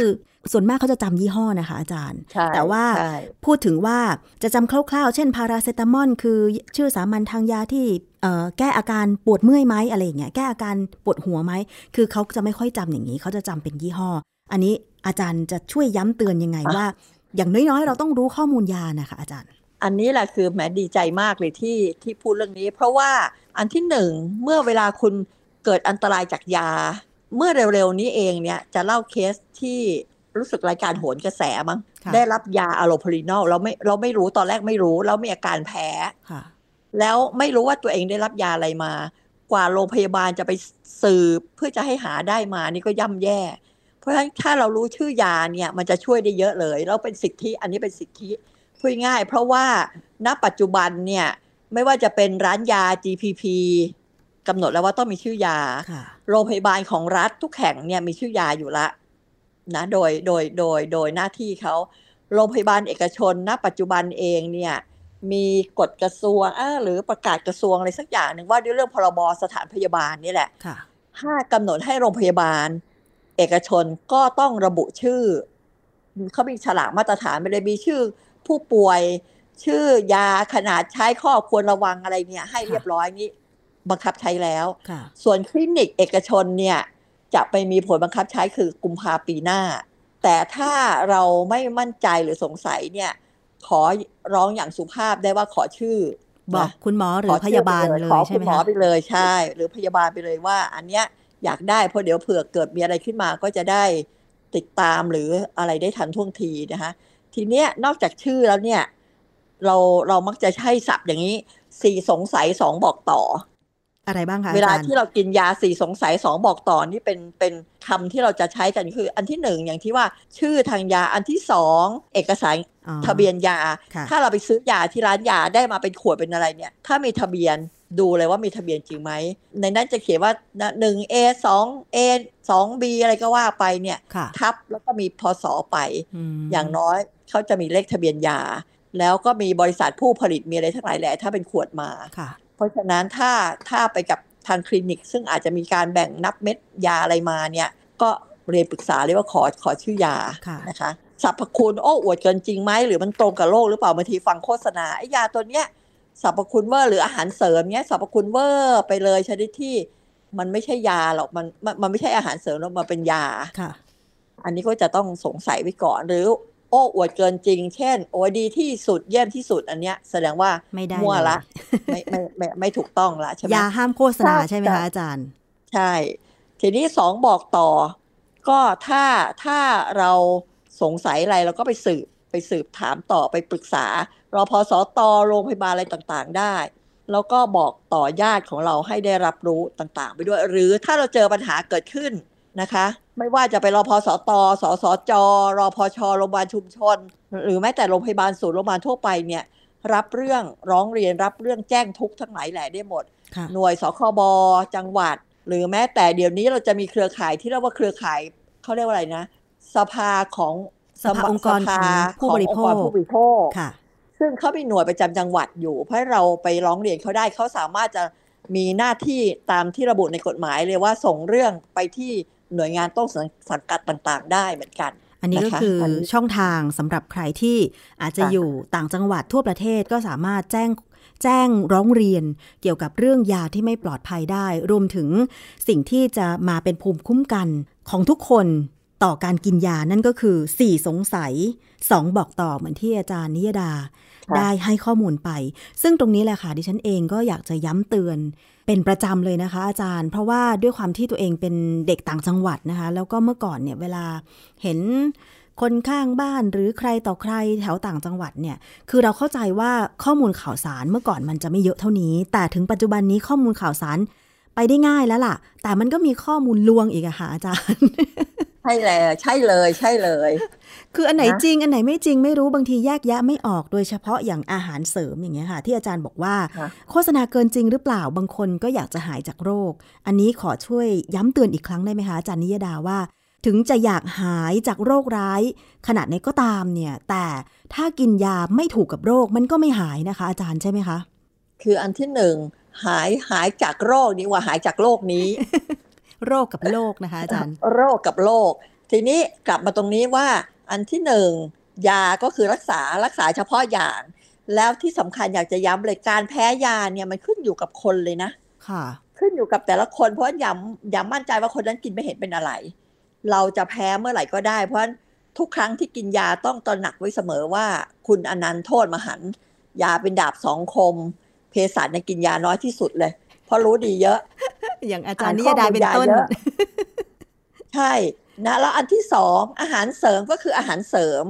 ส่วนมากเขาจะจำยี่ห้อนะคะ อาจารย์ใช่แต่ว่าใช่พูดถึงว่าจะจำคร่าว ๆ เช่นพาราเซตามอลคือชื่อสามัญทางยาที่เอ่อแก้อาการปวดเมื่อยไหมอะไรอย่างเงี้ยแก้อาการปวดหัวไหมคือเขาจะไม่ค่อยจำอย่างนี้เขาจะจำเป็นยี่ห้อ อันนี้อาจารย์จะช่วยย้ำเตือนยังไงว่า อย่างน้อยๆ เราต้องรู้ข้อมูลยานะคะอาจารย์ อันนี้แหละคือแหมดีใจมากเลยที่ที่พูดเรื่องนี้ เพราะว่าอันที่หนึ่งเมื่อเวลาคุณเกิดอันตรายจากยา เมื่อเร็วๆนี้เองเนี่ยจะเล่าเคสที่รู้สึกรายการโหนกระแสมั้งค่ะได้รับยาอะโลพรินอลเราไม่เราไม่รู้ตอนแรกไม่รู้ แล้วมีอาการแพ้ค่ะแล้วไม่รู้ว่าตัวเองได้รับยาอะไรมา กว่าโรงพยาบาลจะไปสืบเพื่อจะให้หาได้มานี่ก็ย่ำแย่ เพราะฉะนั้นถ้าเรารู้ชื่อยาเนี่ยมันจะช่วยได้เยอะเลยแล้วเป็นสิทธิอันนี้เป็นสิทธิพูดง่าย เพราะว่าณปัจจุบันเนี่ยไม่ว่าจะเป็นร้านยา GPP กำหนดแล้วว่าต้องมีชื่อยาค่ะโรงพยาบาลของรัฐทุกแห่งเนี่ยมีชื่อยาอยู่ละนะโดยโดยโดยโดยหน้าที่เขาโรงพยาบาลเอกชนณ ปัจจุบันเองเนี่ยมีกฎกระทรวงอ่าหรือประกาศกระทรวงอะไรสักอย่างหนึ่งว่าด้วยเรื่องพรบสถานพยาบาลนี่แหละค่ะถ้ากำหนดให้โรงพยาบาล เอกชนก็ต้องระบุชื่อ เขามีฉลากมาตรฐานไปเลยมีชื่อผู้ป่วยชื่อยาขนาดใช้ข้อควรระวังอะไรเนี่ย ให้ค่ะเรียบร้อยนี่บังคับใช้แล้วค่ะส่วนคลินิกเอกชนเนี่ย จะไปมีผลบังคับใช้คือกุมภาปีหน้า แต่ถ้าเราไม่มั่นใจหรือสงสัยเนี่ย ขอร้องอย่างสุภาพได้ว่าขอชื่อ บอกนะคุณหมอหรืขออพชื่ยาบาลไปเลขอยใช่คุไหณมหมอคะไปเลยใช่ หรือพยาบาลไปเลยว่า อันเนี้ย อยากได้เพราะเดี๋ยวเผื่อเกิดมีอะไรขึ้นมาก็จะได้ติดตามหรืออะไรได้ทันท่วงทีนะคะทีเนี้ยนอกจากชื่อแล้วเนี่ย เราเรามักจะใช้ศัพท์อย่างนี้สี่สงสัยสองบอกต่อ อะไรบ้างคะเวลาอาจารย์ที่เรากินยาสี่สงสัยสองบอกต่อนี่เป็นเป็นคำที่เราจะใช้กันคือ อันที่หนึ่งอย่างที่ว่าชื่อทางยาอันที่สองเอกสารอ๋อทะเบียนยาค่ะถ้าเราไปซื้อยาที่ร้านยาได้มาเป็นขวดเป็นอะไรเนี่ย ถ้ามีทะเบียนดูเลยว่ามีทะเบียนจริงไหม ในนั้นจะเขียนว่าหนึ่งเอสองเอสองบีอะไรก็ว่าไปเนี่ยค่ะทับแล้วก็มีพศไปมอย่างน้อยเขาจะมีเลขทะเบียนยา แล้วก็มีบริษัทผู้ผลิตมีอะไรทั้งหลายแหละถ้าเป็นขวดมาค่ะเพ ราะฉะนั้นถ้าถ้าไปกับทางคลินิก ซึ่งอาจจะมีการแบ่งนับเม็ดยาอะไรมาเนี่ย ก็เรียนปรึกษาเลยว่าขอขอชื่อยาค่ะนะคะสรรพคุณโอ้อวดเกินจริงไหมหรือมันตรงกับโรคหรือเปล่าบางทีฟังโฆษณาไอ้ยาตัวเนี้ยสรรพคุณเวอร์หรืออาหารเสริมเนี้ยสรรพคุณเวอร์ไปเลยชนิดที่มันไม่ใช่ยาหรอกมันมันมันไม่ใช่อาหารเสริมหรอกมันเป็นยาค่ะ อันนี้ก็จะต้องสงสัยไว้ก่อนหรือ โอ้อวดเกินจริง เช่น โอ้ดีที่สุดเยี่ยมที่สุดอันเนี้ย แสดงว่าไม่ได้มั่วเลยละไม่ไม่ไม่ไม่ถูกต้องละใช่ไหมยาห้ามโฆษณาถ้าใช่ไหมจะคะอาจารย์ ใช่ ทีนี้สองบอกต่อ ก็ถ้าถ้าเราสงสัยอะไรเราก็ไปสืบไปสืบถามต่อไปปรึกษารอพอสตโรงพยาบาลอะไรต่างๆ ได้ แล้วก็บอกต่อญาติของเราให้ได้รับรู้ต่างๆ ไปด้วย หรือถ้าเราเจอปัญหาเกิดขึ้นนะคะ ไม่ว่าจะไปรอพอสตสสจรอพอชโรงพยาบาลชุมชน หรือแม้แต่โรงพยาบาลศูนย์โรงพยาบาลทั่วไปเนี่ยรับเรื่องร้องเรียนรับเรื่องแจ้งทุกข์ทั้งหลายแหล่ได้หมดค่ะหน่วยสคบจังหวัด หรือแม้แต่เดี๋ยวนี้เราจะมีเครือข่ายที่เรียกว่าเครือข่ายเขาเรียกว่าอะไรนะ สภาของสภาองค์กรของผู้บริโภคขององค์กรผู้บริโภคค่ะซึ่งเขามีหน่วยประจำจังหวัดอยู่ เพราะเราไปร้องเรียนเขาได้เขาสามารถจะมีหน้าที่ตามที่ระบุในกฎหมายเลยว่าส่งเรื่องไปที่ หน่วยงานต้นสังกัดต่างๆ ได้เหมือนกัน อันนี้ก็นะคะคืออนนี้ช่องทางสำหรับใครที่อาจจะค่ะอยู่ต่างจังหวัดทั่วประเทศก็สามารถแจ้งแจ้งร้องเรียนเกี่ยวกับเรื่องยาที่ไม่ปลอดภัยได้ รวมถึงสิ่งที่จะมาเป็นภูมิคุ้มกันของทุกคนต่อการกินยานั่นก็คือ 4 สงสัย 2 บอกต่อเหมือนที่อาจารย์นิยดาค่ะได้ให้ข้อมูลไป ซึ่งตรงนี้แหละค่ะดิฉันเองก็อยากจะย้ำเตือน เป็นประจำเลยนะคะ อาจารย์ เพราะว่าด้วยความที่ตัวเองเป็นเด็กต่างจังหวัดนะคะ แล้วก็เมื่อก่อนเนี่ยเวลาเห็นคนข้างบ้านหรือใครต่อใครแถวต่างจังหวัดเนี่ย คือเราเข้าใจว่าข้อมูลข่าวสารเมื่อก่อนมันจะไม่เยอะเท่านี้ แต่ถึงปัจจุบันนี้ข้อมูลข่าวสาร ไปได้ง่ายแล้วล่ะ แต่มันก็มีข้อมูลลวงอีกอะค่ะอาจารย์ ใช่เลยใช่เลยใช่เลย คืออันไหนนะจริง อันไหนไม่จริงไม่รู้บางทีแยกแยะไม่ออกโดยเฉพาะอย่างอาหารเสริมอย่างเงี้ยค่ะ ที่อาจารย์บอกว่าค่ะโฆษณาเกินจริงหรือเปล่าบางคนก็อยากจะหายจากโรค อันนี้ขอช่วยย้ำเตือนอีกครั้งได้ไหมคะอาจารย์นิยดาว่า ถึงจะอยากหายจากโรคร้าย ขนาดไหนก็ตามเนี่ย แต่ถ้ากินยาไม่ถูกกับโรคมันก็ไม่หายนะคะ อาจารย์ใช่ไหมคะ คืออันที่หนึ่ง หายหายจากโรคนี้ว่าหายจากโรคนี้ โรคกับโรคนะคะอาจารย์ โรคกับโรค ทีนี้กลับมาตรงนี้ว่าอันที่หนึ่งยาก็คือรักษารักษาเฉพาะอย่าง แล้วที่สำคัญอยากจะย้ำเลยการแพ้ยาเนี่ยมันขึ้นอยู่กับคนเลยนะ ค่ะ ขึ้นอยู่กับแต่ละคนเพราะอย่าอย่ามั่นใจว่าคนนั้นกินไม่เห็นเป็นอะไร เราจะแพ้เมื่อไหร่ก็ได้ เพราะฉะนั้นทุกครั้งที่กินยาต้องตระหนักไว้เสมอว่า คุณอนันต์โทษมหันต์ยาเป็นดาบสองคม เภสัชเนี่ยกินยาน้อยที่สุดเลย เพราะรู้ดีเยอะ อย่างอาจารย์อ่านนิยดาเป็นต้นข้อมูลยาเยอะใช่นะแล้วอันที่สองอาหารเสริมก็คืออาหารเสริม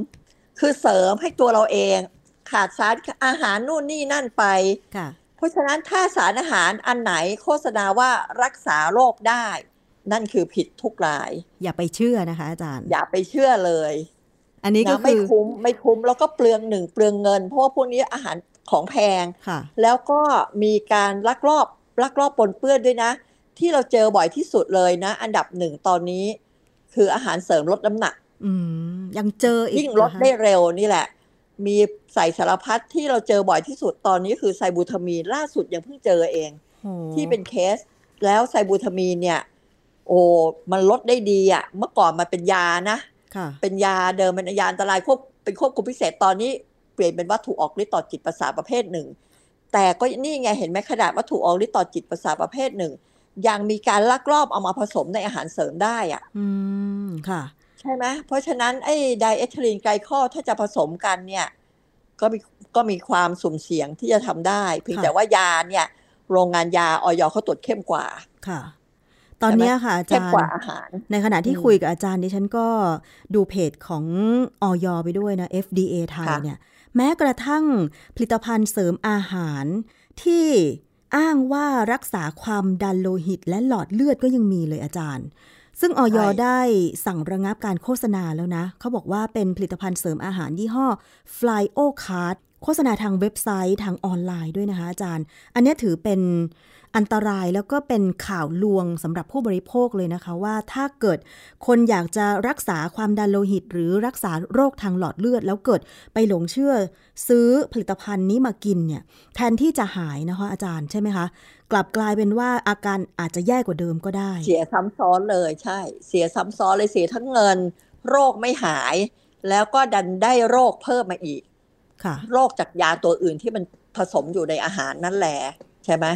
คือเสริมให้ตัวเราเอง ขาดสารอาหารนู่นนี่นั่นไปค่ะเพราะฉะนั้นถ้าสารอาหารอันไหนโฆษณาว่ารักษาโรคได้ นั่นคือผิดทุกราย อย่าไปเชื่อนะคะ อาจารย์ อย่าไปเชื่อเลย อันนี้ก็นะไม่คือคุ้มไม่คุ้มแล้วก็เปลืองหนึ่งเปลืองเงิน เพราะว่าพวกนี้อาหาร ของแพงค่ะแล้วก็มีการลักลอบลักลอบปนเปื้อนด้วยนะ ที่เราเจอบ่อยที่สุดเลยนะ อันดับหนึ่งตอนนี้ คืออาหารเสริมลดน้ำหนักอืมยังเจออีกยิ่งลดเหรอคะได้เร็วนี่แหละ มีใส่สารพัดที่เราเจอบ่อยที่สุดตอนนี้คือไซบูทามีนล่าสุดยังเพิ่งเจอเองโอ้ที่เป็นเคส แล้วไซบูทามีนเนี่ย โอ้มันลดได้ดีอะ่ะ เมื่อก่อนมันเป็นยานะค่ะเป็นยาเดิมเป็นยาอันตรายควบเป็นควบคุมพิเศษตอนนี้ เปลี่ยนเป็นวัตถุออกฤทธิ์ต่อจิตประสาทประเภทหนึ่ง แต่ก็นี่ไงเห็นไหมขนาดวัตถุออกฤทธิ์ต่อจิตประสาทประเภทหนึ่งยังมีการลักลอบเอามาผสมในอาหารเสริมได้อะอืมค่ะ ใช่ไหมเพราะฉะนั้นไอ้ไดเอทิลีนไกลคอลถ้าจะผสมกันเนี่ย ก็มีก็มีความสุ่มเสี่ยงที่จะทำได้เพียงค่ะแต่ว่ายาเนี่ยโรงงานยาออยเขาตรวจเข้มกว่าค่ะ ตอนเนี้ยค่ะอาเข้จามรกว่าย์อาหารในขณะที่อืมคุยกับอาจารย์ดิฉันก็ดูเพจของออยไปด้วยนะ FDA ไทยค่ะเนี่ย แม้กระทั่งผลิตภัณฑ์เสริมอาหารที่อ้างว่ารักษาความดันโลหิตและหลอดเลือดก็ยังมีเลยอาจารย์ ซึ่งออยได้สั่งระงับการโฆษณาแล้วนะ เขาบอกว่าเป็นผลิตภัณฑ์เสริมอาหารยี่ห้อ Flyo Card โฆษณาทางเว็บไซต์ทางออนไลน์ด้วยนะคะอาจารย์ อันเนี้ยถือเป็น อันตรายแล้วก็เป็นข่าวลวงสำหรับผู้บริโภคเลยนะคะว่าถ้าเกิดคนอยากจะรักษาความดันโลหิต หรือรักษาโรคทางหลอดเลือด แล้วเกิดไปหลงเชื่อ ซื้อผลิตภัณฑ์นี้มากินเนี่ยแทนที่จะหายนะคะอาจารย์ใช่ไหมคะ กลับกลายเป็นว่าอาการอาจจะแย่กว่าเดิมก็ได้ เสียซ้ำซ้อนเลยใช่ เสียซ้ำซ้อนเลยเสียทั้งเงิน โรคไม่หาย แล้วก็ดันได้โรคเพิ่มมาอีกค่ะโรคจากยาตัวอื่นที่มันผสมอยู่ในอาหารนั่นแหละใช่ไหม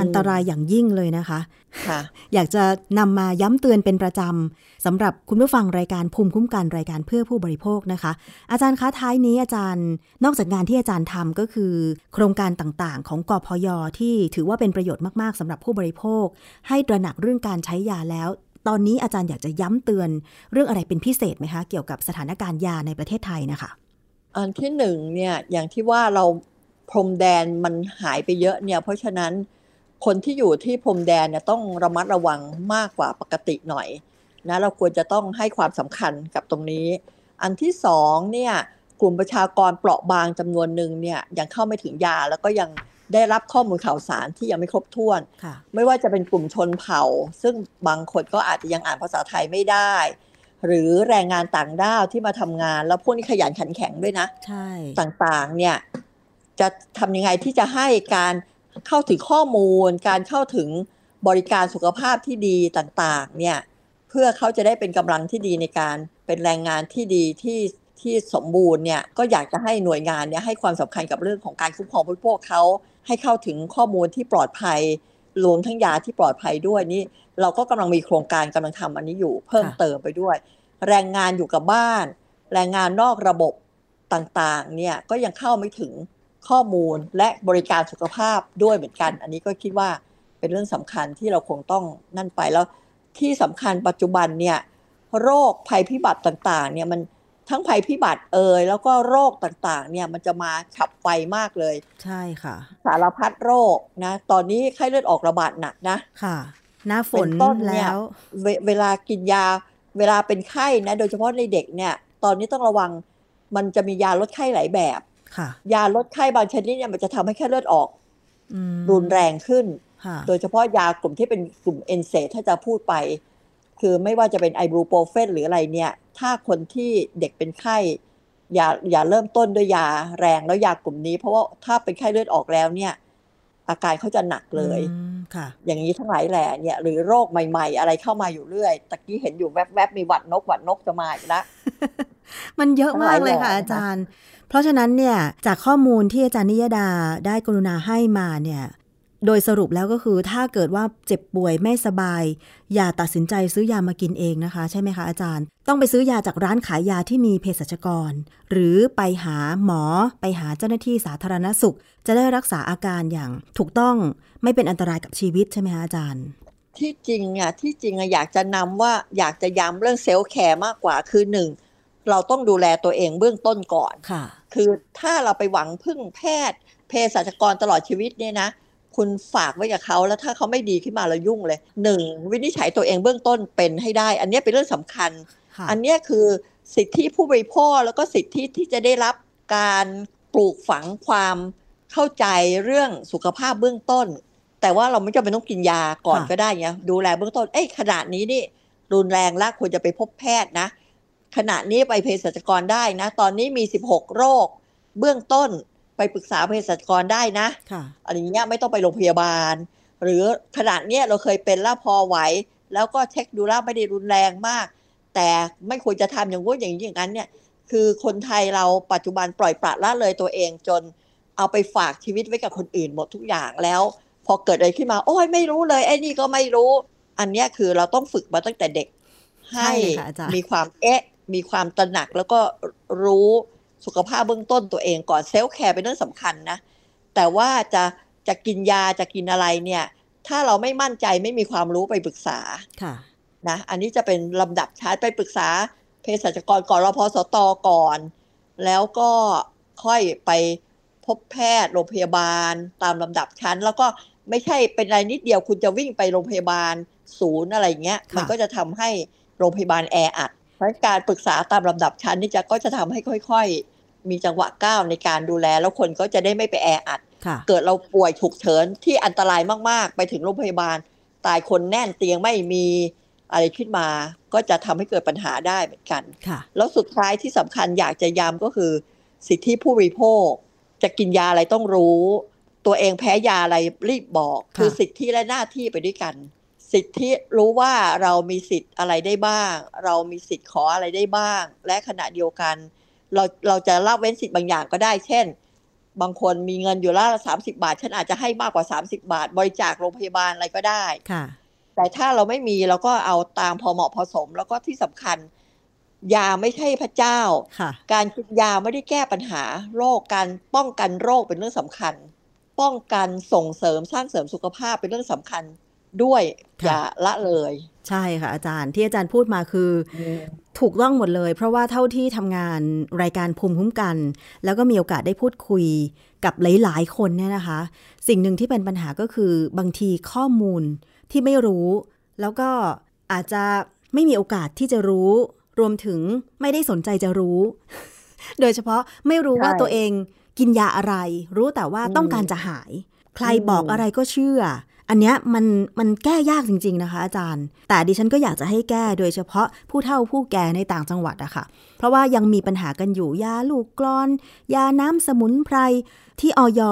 อันตรายอย่างยิ่งเลยนะคะค่ะอยากจะนำมาย้ำเตือนเป็นประจำสำหรับคุณผู้ฟังรายการภูมิคุ้มกันรายการเพื่อผู้บริโภคนะคะ อาจารย์คะท้ายนี้อาจารย์ นอกจากงานที่อาจารย์ทำก็คือ โครงการต่างๆ ของกพยที่ถือว่าเป็นประโยชน์มากๆสำหรับผู้บริโภค ให้ตระหนักเรื่องการใช้ยาแล้ว ตอนนี้อาจารย์อยากจะย้ำเตือนเรื่องอะไรเป็นพิเศษไหมคะ เกี่ยวกับสถานการณ์ยาในประเทศไทยนะคะ อันที่หนึ่งเนี่ยอย่างที่ว่าเราพรมแดนมันหายไปเยอะเนี่ย เพราะฉะนั้น คนที่อยู่ที่พรมแดนเนี่ยต้องระมัดระวังมากกว่าปกติหน่อยนะเราควรจะต้องให้ความสำคัญกับตรงนี้ อันที่สองเนี่ยกลุ่มประชากรเปราะบางจำนวนหนึ่งเนี่ยยังเข้าไม่ถึงยาแล้วก็ยังได้รับข้อมูลข่าวสารที่ยังไม่ครบถ้วนค่ะไม่ว่าจะเป็นกลุ่มชนเผ่า ซึ่งบางคนก็อาจจะยังอ่านภาษาไทยไม่ได้ หรือแรงงานต่างด้าวที่มาทำงาน แล้วพวกนี้ขยันขันแข็งด้วยนะ ใช่ ต่างๆ เนี่ย จะทำยังไงที่จะให้การ เข้าถึงข้อมูล การเข้าถึงบริการสุขภาพที่ดีต่างๆ เนี่ยเพื่อเขาจะได้เป็นกำลังที่ดีในการเป็นแรงงานที่ดีที่ที่สมบูรณ์เนี่ยก็อยากจะให้หน่วยงานเนี่ยให้ความสำคัญกับเรื่องของการคุ้มครองผู้บริโภคเขาให้เข้าถึงข้อมูลที่ปลอดภัยรวมทั้งยาที่ปลอดภัยด้วยนี่เราก็กำลังมีโครงการกำลังทำอันนี้อยู่ เพิ่มเติมไปด้วย แรงงานอยู่กับบ้าน แรงงานนอกระบบต่างๆเนี่ยก็ยังเข้าไม่ถึง ข้อมูลและบริการสุขภาพด้วยเหมือนกัน อันนี้ก็คิดว่าเป็นเรื่องสำคัญที่เราคงต้องนั่นไปแล้วที่สำคัญปัจจุบันเนี่ยโรคภัยพิบัติต่างๆเนี่ยมันทั้งภัยพิบัติเอ่ยแล้วก็โรคต่างๆ เนี่ยมันจะมาฉับไวมากเลย ใช่ค่ะ สารพัดโรคนะ ตอนนี้ไข้เลือดออกระบาดหนักนะค่ะหน้าฝนเป็นต้นเนี่ยแล้วเวเวลากินยาเวลาเป็นไข้นะ โดยเฉพาะในเด็กเนี่ย ตอนนี้ต้องระวังมันจะมียาลดไข้หลายแบบค่ะ ยาลดไข้บางชนิดเนี่ยมันจะทำให้ไข้เลือดออกอืมรุนแรงขึ้นค่ะโดยเฉพาะยากลุ่มที่เป็นกลุ่ม NSAIDs ถ้าจะพูดไป คือไม่ว่าจะเป็นไอบูโปรเฟนหรืออะไรเนี่ย ถ้าคนที่เด็กเป็นไข้อย่าอย่าเริ่มต้นด้วยยาแรงแล้วยากลุ่มนี้ เพราะว่าถ้าเป็นไข้เลือดออกแล้วเนี่ย อาการเขาจะหนักเลยอืมค่ะ อย่างนี้ทั้งหลายแหล่เนี่ย หรือโรคใหม่ ๆ อะไรเข้ามาอยู่เรื่อยตะกี้เห็นอยู่แวบๆมีหวัดนกหวัดนกจะมาอีกแล้ว มันเยอะมากเลยค่ะทั้งหลายแหล่อาจารย์ เพราะฉะนั้นเนี่ยจากข้อมูลที่อาจารย์นิยดาได้กรุณาให้มาเนี่ยโดยสรุปแล้วก็คือถ้าเกิดว่าเจ็บป่วยไม่สบาย อย่าตัดสินใจซื้อยามากินเองนะคะ ใช่ไหมคะอาจารย์ ต้องไปซื้อยาจากร้านขายยาที่มีเภสัชกร หรือไปหาหมอไปหาเจ้าหน้าที่สาธารณสุข จะได้รักษาอาการอย่างถูกต้องไม่เป็นอันตรายกับชีวิตใช่ไหมคะอาจารย์ ที่จริงอะที่จริงอะอยากจะนำว่าอยากจะย้ำเรื่อง self care มากกว่าคือหนึ่ง เราต้องดูแลตัวเองเบื้องต้นก่อนค่ะ คือถ้าเราไปหวังพึ่งแพทย์เภสัชกรตลอดชีวิตเนี่ยนะคุณฝากไว้กับเขาแล้วถ้าเขาไม่ดีขึ้นมาเรายุ่งเลยหนึ่งวินิจฉัยตัวเองเบื้องต้นเป็นให้ได้ อันเนี้ยเป็นเรื่องสำคัญค่ะอันเนี้ยคือสิทธิผู้บริโภคแล้วก็สิทธิที่จะได้รับการปลูกฝังความเข้าใจเรื่องสุขภาพเบื้องต้น แต่ว่าเราไม่จำเป็นต้องกินยาก่อนค่ะก็ได้ไงดูแลเบื้องต้นเอ้ยขนาดนี้นี่รุนแรงแล้วควรจะไปพบแพทย์นะ ขณะนี้ไปเภสัชกรได้นะ ตอนนี้มี 16 โรค เบื้องต้นไปปรึกษาเภสัชกรได้นะค่ะอะไรอย่างเงี้ยไม่ต้องไปโรงพยาบาล หรือขนาดเนี้ยเราเคยเป็นแล้วพอไหว แล้วก็เช็คดูแล้วไม่ได้รุนแรงมาก แต่ไม่ควรจะทำอย่างงู้นอย่างนี้อย่างนั้นเนี่ยคือคนไทยเราปัจจุบันปล่อยปละละเลยตัวเองจนเอาไปฝากชีวิตไว้กับคนอื่นหมดทุกอย่างแล้ว พอเกิดอะไรขึ้นมาโอ้ยไม่รู้เลยไอ้นี่ก็ไม่รู้ อันเนี้ยคือเราต้องฝึกมาตั้งแต่เด็กใช่ให้เลยค่ะอาจารย์มีความเอ๊ะ มีความตระหนักแล้วก็รู้สุขภาพเบื้องต้นตัวเองก่อนเซลฟ์แคร์เป็นเรื่องสำคัญนะ แต่ว่าจะจะกินยาจะกินอะไรเนี่ย ถ้าเราไม่มั่นใจไม่มีความรู้ไปปรึกษาค่ะนะอันนี้จะเป็นลำดับชั้นไปปรึกษาเภสัชกรก่อนรพสตก่อน แล้วก็ค่อยไปพบแพทย์โรงพยาบาลตามลำดับชั้น แล้วก็ไม่ใช่เป็นอะไรนิดเดียวคุณจะวิ่งไปโรงพยาบาลศูนย์อะไรเงี้ยค่ะมันก็จะทำให้โรงพยาบาลแออัด เพราะฉะนั้นการปรึกษาตามลำดับชั้นนี่จะก็จะทำให้ค่อยๆ มีจังหวะก้าวในการดูแล แล้วคนก็จะได้ไม่ไปแออัดค่ะเกิดเราป่วยฉุกเฉินที่อันตรายมากๆ ไปถึงโรงพยาบาล ตายคนแน่นเตียงไม่มีอะไรขึ้นมา ก็จะทำให้เกิดปัญหาได้เหมือนกันค่ะแล้วสุดท้ายที่สำคัญอยากจะย้ำก็คือ สิทธิผู้บริโภค จะกินยาอะไรต้องรู้ ตัวเองแพ้ยาอะไรรีบบอกค่ะคือสิทธิและหน้าที่ไปด้วยกัน สิทธิรู้ว่าเรามีสิทธิ์อะไรได้บ้าง เรามีสิทธิ์ขออะไรได้บ้าง และขณะเดียวกัน เราเราจะละเว้นสิทธิ์บางอย่างก็ได้ เช่น บางคนมีเงินอยู่ละสามสิบาท ฉันอาจจะให้มากกว่า30บาท บริจาคโรงพยาบาลอะไรก็ได้ค่ะ แต่ถ้าเราไม่มีเราก็เอาตามพอเหมาะพอสม แล้วก็ที่สำคัญ ยาไม่ใช่พระเจ้าค่ะการกินยาไม่ได้แก้ปัญหาโรคการป้องกันโรคเป็นเรื่องสำคัญ ป้องกันส่งเสริมสร้างเสริมสุขภาพเป็นเรื่องสำคัญ ด้วยค่ะอย่าละเลย ใช่ค่ะอาจารย์ที่อาจารย์พูดมาคือถูกต้องหมดเลย เพราะว่าเท่าที่ทำงานรายการภูมิคุ้มกัน แล้วก็มีโอกาสได้พูดคุยกับหลาย ๆ คนเนี่ยนะคะ สิ่งหนึ่งที่เป็นปัญหาก็คือบางทีข้อมูลที่ไม่รู้ แล้วก็อาจจะไม่มีโอกาสที่จะรู้ รวมถึงไม่ได้สนใจจะรู้ โดยเฉพาะไม่รู้ว่าใช่ตัวเองกินยาอะไร รู้แต่ว่าอืมต้องการจะหาย ใครอืมบอกอะไรก็เชื่อ อันเนี้ยมันมันแก้ยากจริง ๆ นะคะ อาจารย์ แต่ดิฉันก็อยากจะให้แก้โดยเฉพาะผู้เฒ่าผู้แก่ในต่างจังหวัดอะค่ะ เพราะว่ายังมีปัญหากันอยู่ยาลูกกรอน ยาน้ำสมุนไพรที่ออย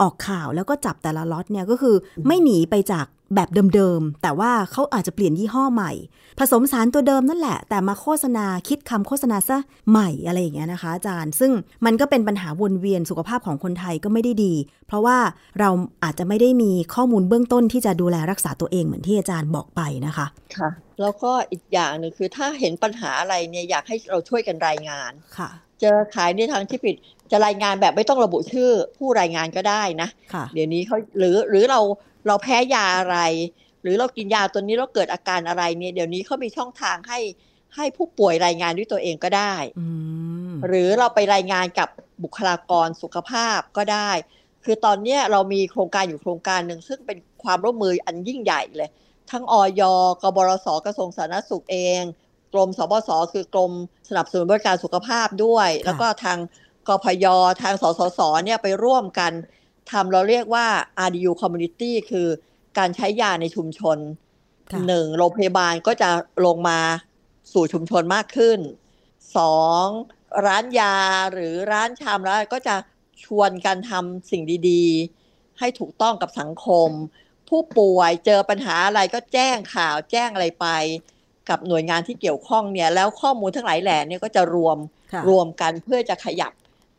ออกข่าวแล้วก็จับแต่ละล็อตเนี่ยก็คือไม่หนีไปจาก แบบเดิมๆ แต่ว่าเขาอาจจะเปลี่ยนยี่ห้อใหม่ ผสมสารตัวเดิมนั่นแหละ แต่มาโฆษณาคิดคำโฆษณาซะใหม่อะไรอย่างเงี้ยนะคะ อาจารย์ ซึ่งมันก็เป็นปัญหาวนเวียนสุขภาพของคนไทยก็ไม่ได้ดี เพราะว่าเราอาจจะไม่ได้มีข้อมูลเบื้องต้นที่จะดูแลรักษาตัวเองเหมือนที่อาจารย์บอกไปนะคะค่ะแล้วก็อีกอย่างหนึ่งคือถ้าเห็นปัญหาอะไรเนี่ยอยากให้เราช่วยกันรายงานค่ะเจอขายในทางที่ผิดจะรายงานแบบไม่ต้องระบุชื่อผู้รายงานก็ได้นะค่ะเดี๋ยวนี้เขาหรือหรือเรา เราแพ้ยาอะไร หรือเรากินยาตัวนี้แล้วเกิดอาการอะไรเนี่ยเดี๋ยวนี้เขามีช่องทางให้ให้ผู้ป่วยรายงานด้วยตัวเองก็ได้อืมหรือเราไปรายงานกับบุคลากรสุขภาพก็ได้ คือตอนเนี้ยเรามีโครงการอยู่โครงการหนึ่งซึ่งเป็นความร่วมมืออันยิ่งใหญ่เลย ทั้งออยกบรสกระทรวงสาธารณสุขเอง กรมสบสคือกรมสนับสนุนบริการสุขภาพด้วย แล้วก็ทางกพยทางสสสเนี่ยไปร่วมกัน ทำเราเรียกว่า RDU Community คือการใช้ยาในชุมชนค่ะหนึ่งโรงพยาบาลก็จะลงมาสู่ชุมชนมากขึ้นสองร้านยาหรือร้านชามร้านก็จะชวนกันทำสิ่งดีๆ ให้ถูกต้องกับสังคม ผู้ป่วยเจอปัญหาอะไรก็แจ้งข่าวแจ้งอะไรไป กับหน่วยงานที่เกี่ยวข้องเนี่ย แล้วข้อมูลทั้งหลายแหล่เนี่ยก็จะรวมค่ะรวมกันเพื่อจะขยับ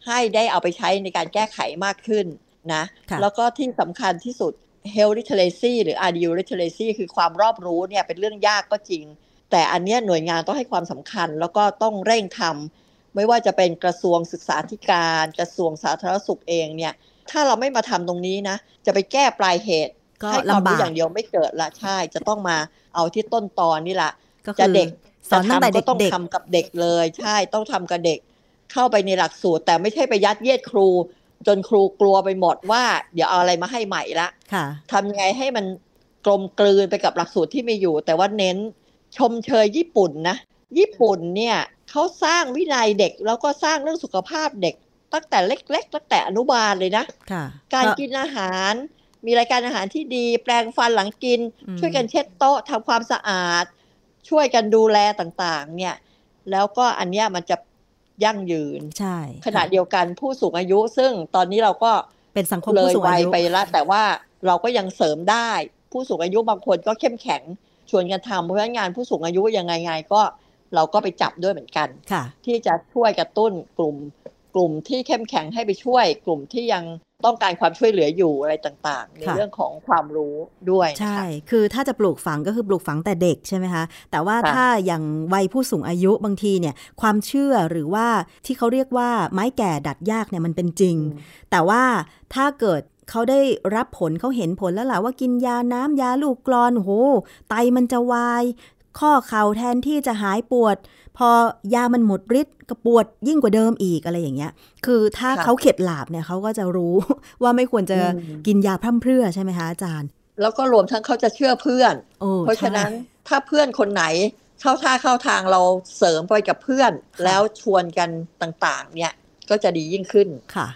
ให้ได้เอาไปใช้ในการแก้ไขมากขึ้น นะค่ะแล้วก็ที่สำคัญที่สุด health literacy หรือ RDU literacy คือความรอบรู้เนี่ยเป็นเรื่องยากก็จริง แต่อันเนี้ยหน่วยงานต้องให้ความสำคัญ แล้วก็ต้องเร่งทำไม่ว่าจะเป็นกระทรวงศึกษาธิการ กระทรวงสาธารณสุขเองเนี่ยถ้าเราไม่มาทำตรงนี้นะ จะไปแก้ปลายเหตุก็ให้ความลำบารู้กอย่างเดียวไม่เกิดละใช่ จะต้องมาเอาที่ต้นตอนนี่แหละก็คืจะอเด็กสอนตั้งแต่จะทำก็ต้องเด็กทำกับเด็กเลย ใช่ต้องทำกับเด็ก เข้าไปในหลักสูตร แต่ไม่ใช่ไปยัดเยียดครู จนครูกลัวไปหมดว่า เดี๋ยวเอาอะไรมาให้ใหม่ละๆค่ะทำยังไงให้มันกลมกลืนไปกับหลักสูตรที่มีอยู่ แต่ว่าเน้นชมเชยญี่ปุ่นนะ ญี่ปุ่นเนี่ยเขาสร้างวินัยเด็ก แล้วก็สร้างเรื่องสุขภาพเด็ก ตั้งแต่เล็ก ๆ ตั้งแต่อนุบาลเลยนะค่ะการกินอาหาร มีรายการอาหารที่ดี แปลงฟันหลังกินอืมช่วยกันเช็ดโต๊ะทำความสะอาด ช่วยกันดูแลต่างๆ เนี่ย แล้วก็อันเนี้ยมันจะ ยั่งยืน ใช่ ขณะเดียวกันผู้สูงอายุ ซึ่งตอนนี้เราก็เป็นสังคมเลผู้ยสูงวัอายยุไปแล้วแต่ว่าเราก็ยังเสริมได้ ผู้สูงอายุบางคนก็เข้มแข็งชวนกันทำเพราะฉะนั้นงานผู้สูงอายุยังไงไงก็เราก็ไปจับด้วยเหมือนกันค่ะที่จะช่วยกระตุ้นกลุ่ม กลุ่มที่เข้มแข็งให้ไปช่วย กลุ่มที่ยังต้องการความช่วยเหลืออยู่อะไรต่างๆ ในค่ะเรื่องของความรู้ด้วยนะคะใช่ คือถ้าจะปลูกฝังก็คือปลูกฝังแต่เด็กใช่ไหมคะ แต่ว่าค่ะถ้าอย่างวัยผู้สูงอายุบางทีเนี่ยความเชื่อหรือว่าที่เขาเรียกว่าไม้แก่ดัดยากเนี่ยมันเป็นจริง แต่ว่าถ้าเกิดเขาได้รับผลเขาเห็นผลแล้วล่ะว่ากินยาน้ำยาลูกกรอนโอ้โหไตมันจะวาย ข้อเข่าแทนที่จะหายปวด พอยามันหมดฤทธิ์ก็ปวดยิ่งกว่าเดิมอีกอะไรอย่างเงี้ย คือถ้าค่ะเขาเข็ดหลาบเนี่ยเขาก็จะรู้ว่าไม่ควรจะอืมกินยาพร่ำเพรื่อใช่ไหมคะอาจารย์ แล้วก็รวมทั้งเขาจะเชื่อเพื่อนโอ้เพราะฉะนั้นใช่ถ้าเพื่อนคนไหนเข้าท่าเข้าทางเราเสริมไปกับเพื่อนค่ะแล้วชวนกันต่างๆ เนี่ยก็จะดียิ่งขึ้นค่ะ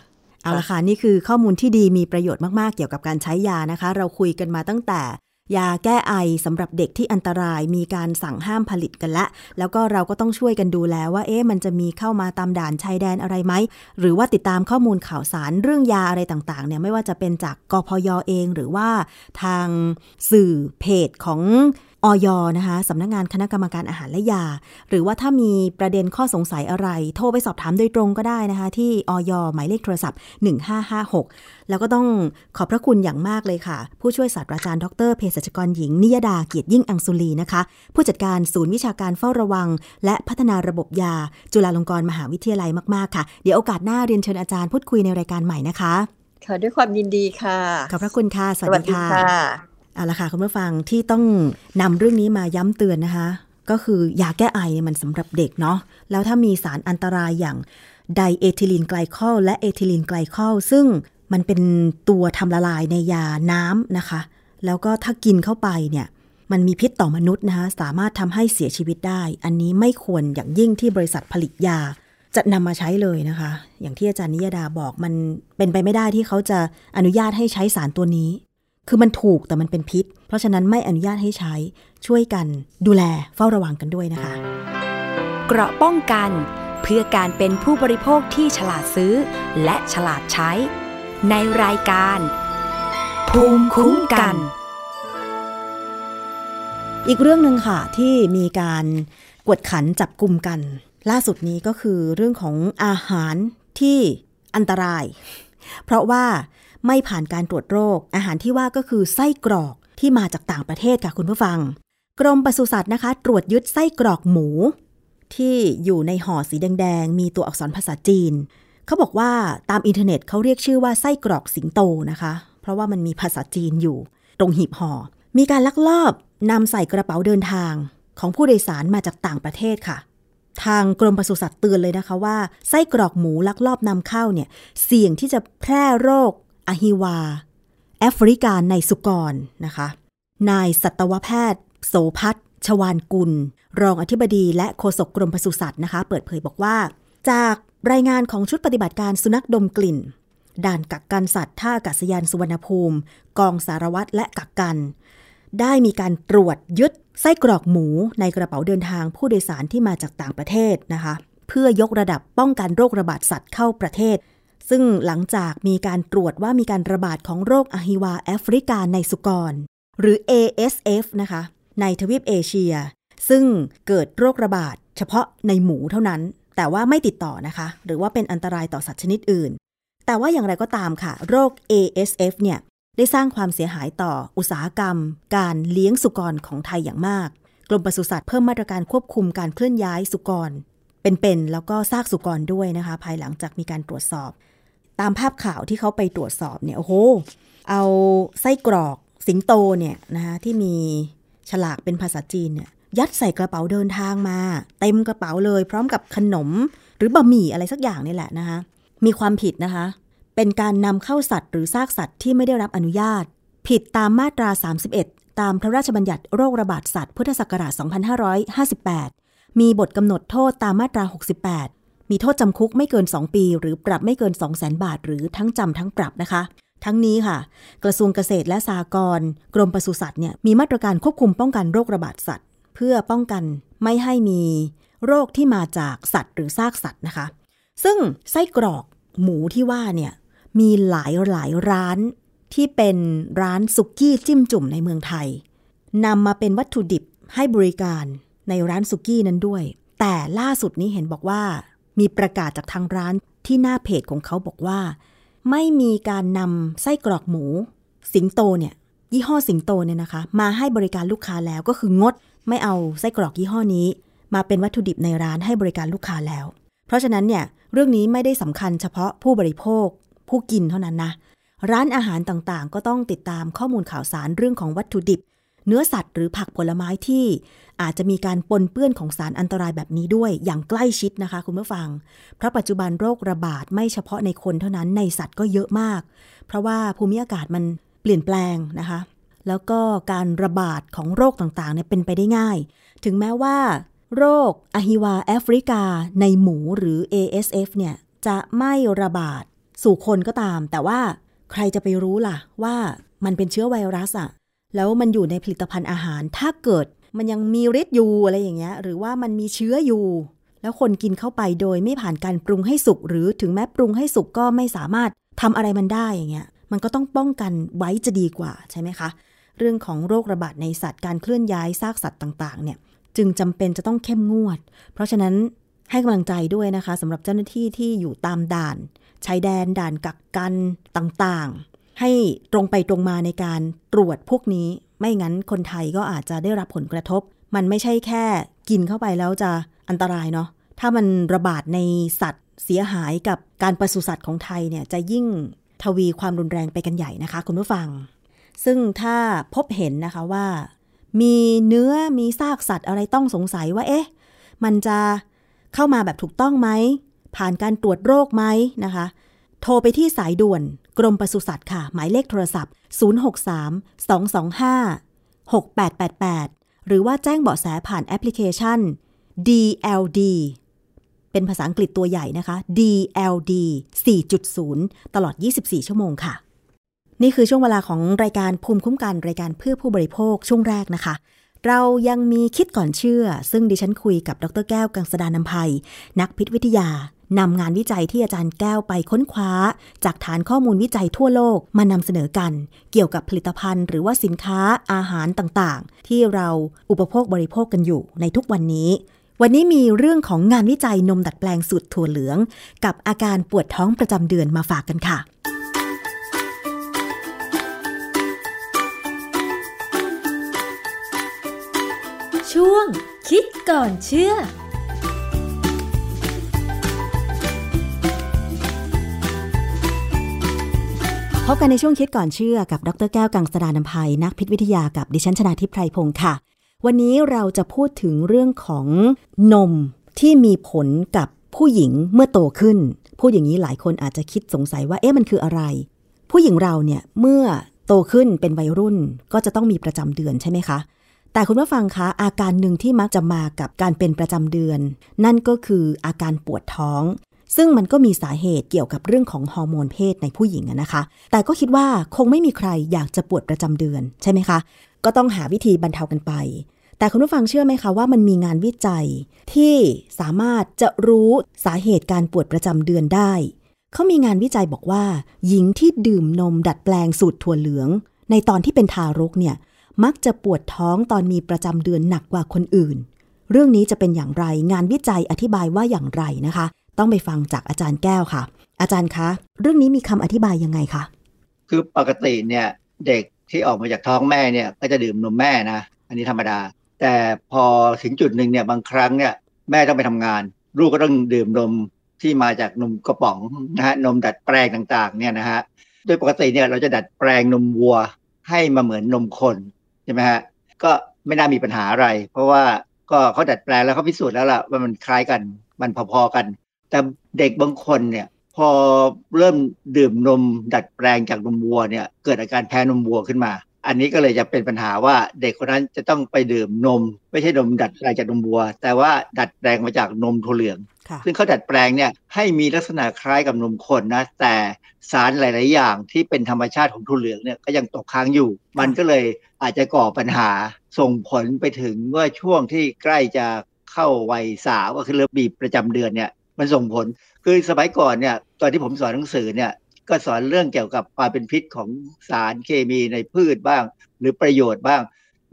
เอาละค่ะนี่คือข้อมูลที่ดีมีประโยชน์มากๆ เกี่ยวกับการใช้ยานะคะ เราคุยกันมาตั้งแต่ ยาแก้ไอสำหรับเด็กที่อันตรายมีการสั่งห้ามผลิตกันละ แล้วก็เราก็ต้องช่วยกันดูแลว่าเอ๊ะมันจะมีเข้ามาตามด่านชายแดนอะไรไหม หรือว่าติดตามข้อมูลข่าวสารเรื่องยาอะไรต่างๆเนี่ยไม่ว่าจะเป็นจากกพยเอง หรือว่าทางสื่อเพจของ ออยนะคะสำนักงงานคณะกรรมการอาหารและยา หรือว่าถ้ามีประเด็นข้อสงสัยอะไร โทรไปสอบถามโดยตรงก็ได้นะคะ ที่ออย หมายเลขโทรศัพท์ 1556 แล้วก็ต้องขอบพระคุณอย่างมากเลยค่ะ ผู้ช่วยศาสตราจารย์ดรเภสัชกรหญิง นิยดาเกียรติยิ่งอังสุลีนะคะ ผู้จัดการศูนย์วิชาการเฝ้าระวัง และพัฒนาระบบยา จุฬาลงกรณ์มหาวิทยาลัยมากๆค่ะ เดี๋ยวโอกาสหน้าเรียนเชิญอาจารย์พูดคุยในรายการใหม่นะคะค่ะด้วยความยินดีค่ะ ขอบพระคุณค่ะ สวัสดีค่ะค่ะ เอาละค่ะคุณผู้ฟังที่ต้องนำเรื่องนี้มาย้ำเตือนนะคะ ก็คือยาแก้ไอเนี่ยมันสำหรับเด็กเนาะแล้วถ้ามีสารอันตรายอย่างไดเอทิลีนไกลคอลและเอทิลีนไกลคอลซึ่งมันเป็นตัวทำละลายในยาน้ำนะคะ แล้วก็ถ้ากินเข้าไปเนี่ยมันมีพิษต่อมนุษย์นะคะสามารถทำให้เสียชีวิตได้ อันนี้ไม่ควรอย่างยิ่งที่บริษัทผลิตยา จะนำมาใช้เลยนะคะ อย่างที่อาจารย์นิยดาบอกมันเป็นไปไม่ได้ที่เขาจะอนุญาตให้ใช้สารตัวนี้ คือมันถูกแต่มันเป็นพิษ เพราะฉะนั้นไม่อนุญาตให้ใช้ช่วยกันดูแลเฝ้าระวังกันด้วยนะคะ เกราะป้องกันเพื่อการเป็นผู้บริโภคที่ฉลาดซื้อ และฉลาดใช้ ในรายการ ภูมิคุ้มกัน อีกเรื่องหนึ่งค่ะที่มีการกวดขันจับกลุ่มกัน ล่าสุดนี้ก็คือเรื่องของอาหารที่อันตราย เพราะว่า ไม่ผ่านการตรวจโรค อาหารที่ว่าก็คือไส้กรอกที่มาจากต่างประเทศค่ะคุณผู้ฟัง กรมปศุสัตว์นะคะ ตรวจยึดไส้กรอกหมู ที่อยู่ในห่อสีแดงๆ มีตัวอักษรภาษาจีน เขาบอกว่าตามอินเทอร์เน็ตเขาเรียกชื่อว่าไส้กรอกสิงโตนะคะ เพราะว่ามันมีภาษาจีนอยู่ ตรงหีบห่อ มีการลักลอบนำใส่กระเป๋าเดินทาง ของผู้โดยสารมาจากต่างประเทศค่ะ ทางกรมปศุสัตว์เตือนเลยนะคะว่าไส้กรอกหมูลักลอบนำเข้าเนี่ยเสี่ยงที่จะแพร่โรค อหิวา แอฟริกาในสุกรนะคะ นายสัตวแพทย์ โสพัฒน์ชวานกุล รองอธิบดีและโฆษกกรมปศุสัตว์นะคะ เปิดเผยบอกว่า จากรายงานของชุดปฏิบัติการสุนัขดมกลิ่น ด่านกักกันสัตว์ท่าอากาศยานสุวรรณภูมิ กองสารวัตรและกักกัน ได้มีการตรวจยึดไส้กรอกหมูในกระเป๋าเดินทางผู้โดยสารที่มาจากต่างประเทศนะคะ เพื่อยกระดับป้องกันโรคระบาดสัตว์เข้าประเทศ ซึ่งหลังจากมีการตรวจว่ามีการระบาดของโรคอหิวาแอฟริกาในสุกร หรือ ASF นะคะ ในทวีปเอเชีย ซึ่งเกิดโรคระบาดเฉพาะในหมูเท่านั้น แต่ว่าไม่ติดต่อนะคะ หรือว่าเป็นอันตรายต่อสัตว์ชนิดอื่น แต่ว่าอย่างไรก็ตามค่ะ โรค ASF เนี่ยได้สร้างความเสียหายต่ออุตสาหกรรม การเลี้ยงสุกรของไทยอย่างมาก กรมปศุสัตว์เพิ่มมาตรการควบคุมการเคลื่อนย้ายสุกร เป็นๆ แล้วก็ซากสุกรด้วยนะคะ ภายหลังจากมีการตรวจสอบ ตามภาพข่าวที่เขาไปตรวจสอบเนี่ยโอ้โห เอาไส้กรอกสิงโตเนี่ยนะคะที่มีฉลากเป็นภาษาจีนเนี่ยยัดใส่กระเป๋าเดินทางมา เต็มกระเป๋าเลย พร้อมกับขนมหรือบะหมี่อะไรสักอย่างนี่แหละนะคะมีความผิดนะคะ เป็นการนำเข้าสัตว์หรือซากสัตว์ที่ไม่ได้รับอนุญาต ผิดตามมาตรา 31 ตามพระราชบัญญัติโรคระบาดสัตว์พุทธศักราช 2558 มีบทกำหนดโทษตามมาตรา 68 มีโทษจำคุกไม่เกิน 2 ปี หรือปรับไม่เกิน 2 0 0 0 0 0บาท หรือทั้งจำทั้งปรับนะคะ ทั้งนี้ค่ะ กระทรวงเกษตรและสหกรณ์กรมปศุสัตว์เนี่ยมีมาตรการควบคุมป้องกันโรคระบาดสัตว์ เพื่อป้องกันไม่ให้มีโรคที่มาจากสัตว์ หรือซากสัตว์นะคะ ซึ่งไส้กรอกหมูที่ว่าเนี่ยมีหลายหลายร้านที่เป็นร้านสุกี้จิ้มจุ่มในเมืองไทยนำมาเป็นวัตถุดิบให้บริการในร้านสุกี้นั้นด้วย แต่ล่าสุดนี้เห็นบอกว่า มีประกาศจากทางร้านที่หน้าเพจของเขาบอกว่า ไม่มีการนำไส้กรอกหมู สิงโตเนี่ย ยี่ห้อสิงโตเนี่ยนะคะ มาให้บริการลูกค้าแล้วก็คืองด ไม่เอาไส้กรอกยี่ห้อนี้ มาเป็นวัตถุดิบในร้านให้บริการลูกค้าแล้ว เพราะฉะนั้นเนี่ยเรื่องนี้ไม่ได้สำคัญเฉพาะผู้บริโภค ผู้กินเท่านั้นนะร้านอาหารต่างๆ ก็ต้องติดตามข้อมูลข่าวสารเรื่องของวัตถุดิบ เนื้อสัตว์หรือผักผลไม้ที่อาจจะมีการปนเปื้อนของสารอันตรายแบบนี้ด้วยอย่างใกล้ชิดนะคะคุณผู้ฟัง เพราะปัจจุบันโรคระบาดไม่เฉพาะในคนเท่านั้นในสัตว์ก็เยอะมาก เพราะว่าภูมิอากาศมันเปลี่ยนแปลงนะคะ แล้วก็การระบาดของโรคต่างๆเนี่ยเป็นไปได้ง่าย ถึงแม้ว่า โรคอหิวาแอฟริกา ในหมูหรือ ASF เนี่ยจะไม่ระบาดสู่คนก็ตาม แต่ว่าใครจะไปรู้ล่ะว่ามันเป็นเชื้อไวรัสอะ แล้วมันอยู่ในผลิตภัณฑ์อาหาร ถ้าเกิดมันยังมีฤทธิ์อยู่อะไรอย่างเงี้ย หรือว่ามันมีเชื้ออยู่ แล้วคนกินเข้าไปโดยไม่ผ่านการปรุงให้สุก หรือถึงแม้ปรุงให้สุกก็ไม่สามารถทำอะไรมันได้อย่างเงี้ย มันก็ต้องป้องกันไว้จะดีกว่าใช่ไหมคะ เรื่องของโรคระบาดในสัตว์การเคลื่อนย้ายซากสัตว์ต่างๆ เนี่ย จึงจำเป็นจะต้องเข้มงวด เพราะฉะนั้นให้กำลังใจด้วยนะคะสำหรับเจ้าหน้าที่ที่อยู่ตามด่านชายแดนด่านกักกันต่างๆ ให้ตรงไปตรงมาในการตรวจพวกนี้ ไม่งั้นคนไทยก็อาจจะได้รับผลกระทบ มันไม่ใช่แค่กินเข้าไปแล้วจะอันตรายเนาะถ้ามันระบาดในสัตว์เสียหายกับการปศุสัตว์ของไทยเนี่ยจะยิ่งทวีความรุนแรงไปกันใหญ่นะคะคุณผู้ฟัง ซึ่งถ้าพบเห็นนะคะว่า มีเนื้อมีซากสัตว์อะไรต้องสงสัยว่าเอ๊ะ มันจะเข้ามาแบบถูกต้องไหม ผ่านการตรวจโรคไหมนะคะ โทรไปที่สายด่วน กรมปศุสัตว์ค่ะ หมายเลขโทรศัพท์ 063 225 6888 หรือว่าแจ้งเบาะแสผ่านแอปพลิเคชัน DLD เป็นภาษาอังกฤษตัวใหญ่นะคะ DLD 4.0 ตลอด 24 ชั่วโมงค่ะ นี่คือช่วงเวลาของรายการภูมิคุ้มกันรายการเพื่อผู้บริโภคช่วงแรกนะคะเรายังมีคิดก่อนเชื่อ ซึ่งดิฉันคุยกับดรแก้วกังสดานนภัย นักพิษวิทยา นำงานวิจัยที่อาจารย์แก้วไปค้นคว้า จากฐานข้อมูลวิจัยทั่วโลกมานำเสนอกัน เกี่ยวกับผลิตภัณฑ์หรือว่าสินค้าอาหารต่างๆ ที่เราอุปโภคบริโภคกันอยู่ในทุกวันนี้ วันนี้มีเรื่องของงานวิจัยนมดัดแปลงสูตรถั่วเหลือง กับอาการปวดท้องประจำเดือนมาฝากกันค่ะช่วงคิดก่อนเชื่อ พบกันในช่วงคิดก่อนเชื่อกับดรแก้วกังสดานนภัยนักพิษวิทยากับดิฉันชนาทิพไพรพงศ์ค่ะ วันนี้เราจะพูดถึงเรื่องของนมที่มีผลกับผู้หญิงเมื่อโตขึ้น พูดอย่างนี้หลายคนอาจจะคิดสงสัยว่าเอ๊ะมันคืออะไร ผู้หญิงเราเนี่ยเมื่อโตขึ้นเป็นวัยรุ่นก็จะต้องมีประจำเดือนใช่ไหมคะ แต่คุณผู้ฟังคะอาการหนึ่งที่มักจะมากับการเป็นประจำเดือน นั่นก็คืออาการปวดท้อง ซึ่งมันก็มีสาเหตุเกี่ยวกับเรื่องของฮอร์โมนเพศในผู้หญิงอะนะคะ แต่ก็คิดว่าคงไม่มีใครอยากจะปวดประจำเดือนใช่ไหมคะ ก็ต้องหาวิธีบรรเทากันไป แต่คุณผู้ฟังเชื่อไหมคะว่ามันมีงานวิจัยที่สามารถจะรู้สาเหตุการปวดประจำเดือนได้ เขามีงานวิจัยบอกว่า หญิงที่ดื่มนมดัดแปลงสูตรถั่วเหลือง ในตอนที่เป็นทารกเนี่ยมักจะปวดท้องตอนมีประจำเดือนหนักกว่าคนอื่น เรื่องนี้จะเป็นอย่างไรงานวิจัยอธิบายว่าอย่างไรนะคะ ต้องไปฟังจากอาจารย์แก้วค่ะ อาจารย์คะ เรื่องนี้มีคำอธิบายยังไงคะคือปกติเนี่ยเด็กที่ออกมาจากท้องแม่เนี่ยก็จะดื่มนมแม่นะอันนี้ธรรมดา แต่พอถึงจุดหนึ่งเนี่ยบางครั้งเนี่ยแม่ต้องไปทำงาน ลูกก็ต้องดื่มนมที่มาจากนมกระป๋องนะฮะนมดัดแปลงต่างๆเนี่ยนะฮะโดยปกติเนี่ยเราจะดัดแปลงนมวัวให้มาเหมือนนมคนใช่ไหมฮะก็ไม่น่ามีปัญหาอะไร เพราะว่าก็เขาดัดแปลงแล้วเขาพิสูจน์แล้วล่ะว่ามันคล้ายกันมันพอๆกัน แต่เด็กบางคนเนี่ยพอเริ่มดื่มนมดัดแปลงจากนมวัวเนี่ยเกิดอาการแพ้นมวัวขึ้นมา อันนี้ก็เลยจะเป็นปัญหาว่าเด็กคนนั้นจะต้องไปดื่มนม ไม่ใช่นมดัดแปลงจากนมวัว แต่ว่าดัดแปลงมาจากนมถั่วเหลืองค่ะซึ่งเขาดัดแปลงเนี่ยให้มีลักษณะคล้ายกับนมคนนะแต่สารหลาย ๆ อย่างที่เป็นธรรมชาติของถั่วเหลืองเนี่ยก็ยังตกค้างอยู่ มันก็เลยอาจจะก่อปัญหาส่งผลไปถึงว่าช่วงที่ใกล้จะเข้าวัยสาวก็คือเริ่มบีบประจำเดือนเนี่ย มันส่งผล คือสมัยก่อนเนี่ย ตอนที่ผมสอนหนังสือเนี่ย ก็สอนเรื่องเกี่ยวกับความเป็นพิษของสารเคมีในพืชบ้าง หรือประโยชน์บ้าง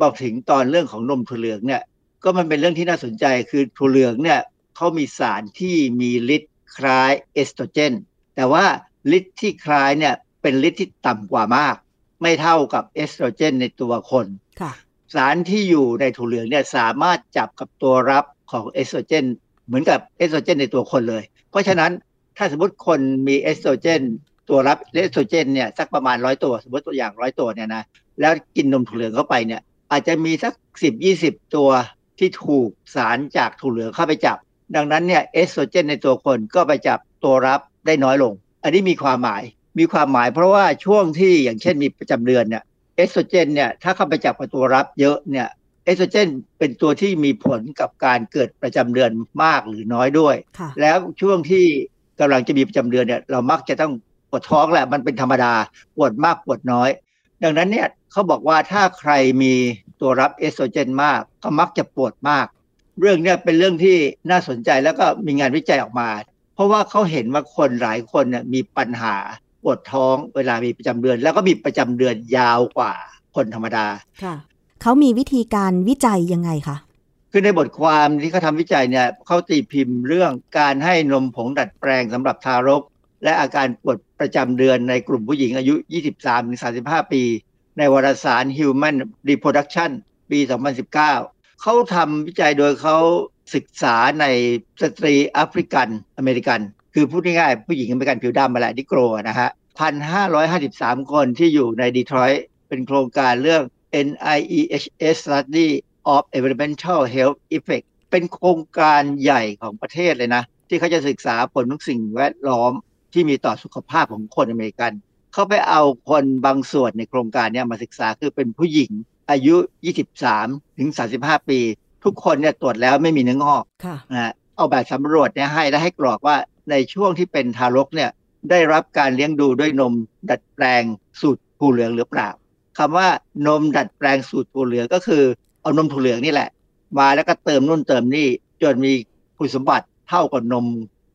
บอกถึงตอนเรื่องของนมถั่วเหลืองเนี่ย ก็มันเป็นเรื่องที่น่าสนใจ คือถั่วเหลืองเนี่ยเขามีสารที่มีฤทธิ์คล้ายเอสโตรเจน แต่ว่าฤทธิ์ที่คล้ายเนี่ยเป็นฤทธิ์ที่ต่ำกว่ามาก ไม่เท่ากับเอสโตรเจนในตัวคนค่ะสารที่อยู่ในถั่วเหลืองเนี่ยสามารถจับกับตัวรับของเอสโตรเจน เหมือนกับเอสโตรเจนในตัวคนเลย เพราะฉะนั้นถ้าสมมติคนมีเอสโตรเจนตัวรับเอสโตรเจนเนี่ยสักประมาณร้อยตัว สมมติตัวอย่างร้อยตัวเนี่ยนะแล้วกินนมถั่วเหลืองเข้าไปเนี่ย อาจจะมีสักสิบยี่สิบตัวที่ถูกสารจากถั่วเหลืองเข้าไปจับ ดังนั้นเนี่ยเอสโตรเจนในตัวคนก็ไปจับตัวรับได้น้อยลง อันนี้มีความหมายมีความหมายเพราะว่าช่วงที่อย่างเช่นมีประจำเดือนเนี่ยเอสโตรเจนเนี่ยถ้าเข้าไปจับกับตัวรับเยอะเนี่ย เอสโตรเจนเป็นตัวที่มีผลกับการเกิดประจำเดือนมากหรือน้อยด้วยค่ะแล้วช่วงที่กำลังจะมีประจำเดือนเนี่ยเรามักจะต้องปวดท้องแหละมันเป็นธรรมดาปวดมากปวดน้อย ดังนั้นเนี่ยเขาบอกว่าถ้าใครมีตัวรับเอสโตรเจนมากก็มักจะปวดมาก เรื่องเนี้ยเป็นเรื่องที่น่าสนใจแล้วก็มีงานวิจัยออกมา เพราะว่าเขาเห็นว่าคนหลายคนเนี่ยมีปัญหาปวดท้องเวลามีประจำเดือน แล้วก็มีประจำเดือนยาวกว่าคนธรรมดาค่ะ เขามีวิธีการวิจัยยังไงคะคือในบทความที่เขาทำวิจัยเนี่ยเขาตีพิมพ์เรื่องการให้นมผงดัดแปลงสำหรับทารก และอาการปวดประจำเดือนในกลุ่มผู้หญิงอายุ 23-35 ปี ในวารสาร Human Reproduction ปี 2019 เขาทำวิจัยโดยเขาศึกษาในสตรีแอฟริกันอเมริกัน คือพูดง่ายๆผู้หญิงอเมริกันผิวดำมาแหละนิโกรนะฮะ 1,553 คนที่อยู่ในดีทรอยต์เป็นโครงการเรื่อง NIEHS Study of Environmental Health Effect เป็นโครงการใหญ่ของประเทศเลยนะ ที่เขาจะศึกษาผลของสิ่งแวดล้อมที่มีต่อสุขภาพของคนอเมริกัน เขาไปเอาคนบางส่วนในโครงการนี้มาศึกษาคือเป็นผู้หญิงอายุ 23 ถึง 35 ปี ทุกคนเนี่ยตรวจแล้วไม่มีเนื้องอกนะเอาแบบสำรวจเนี่ยให้และให้กรอกว่าในช่วงที่เป็นทารกเนี่ยได้รับการเลี้ยงดูด้วยนมดัดแปลงสูตรผูเหลืองหรือเปล่า คำว่านมดัดแปลงสูตรผูเหลืองก็คือเอานมถั่วเหลืองนี่แหละ มาแล้วก็เติมนู่นเติมนี่จนมีคุณสมบัติเท่ากับนม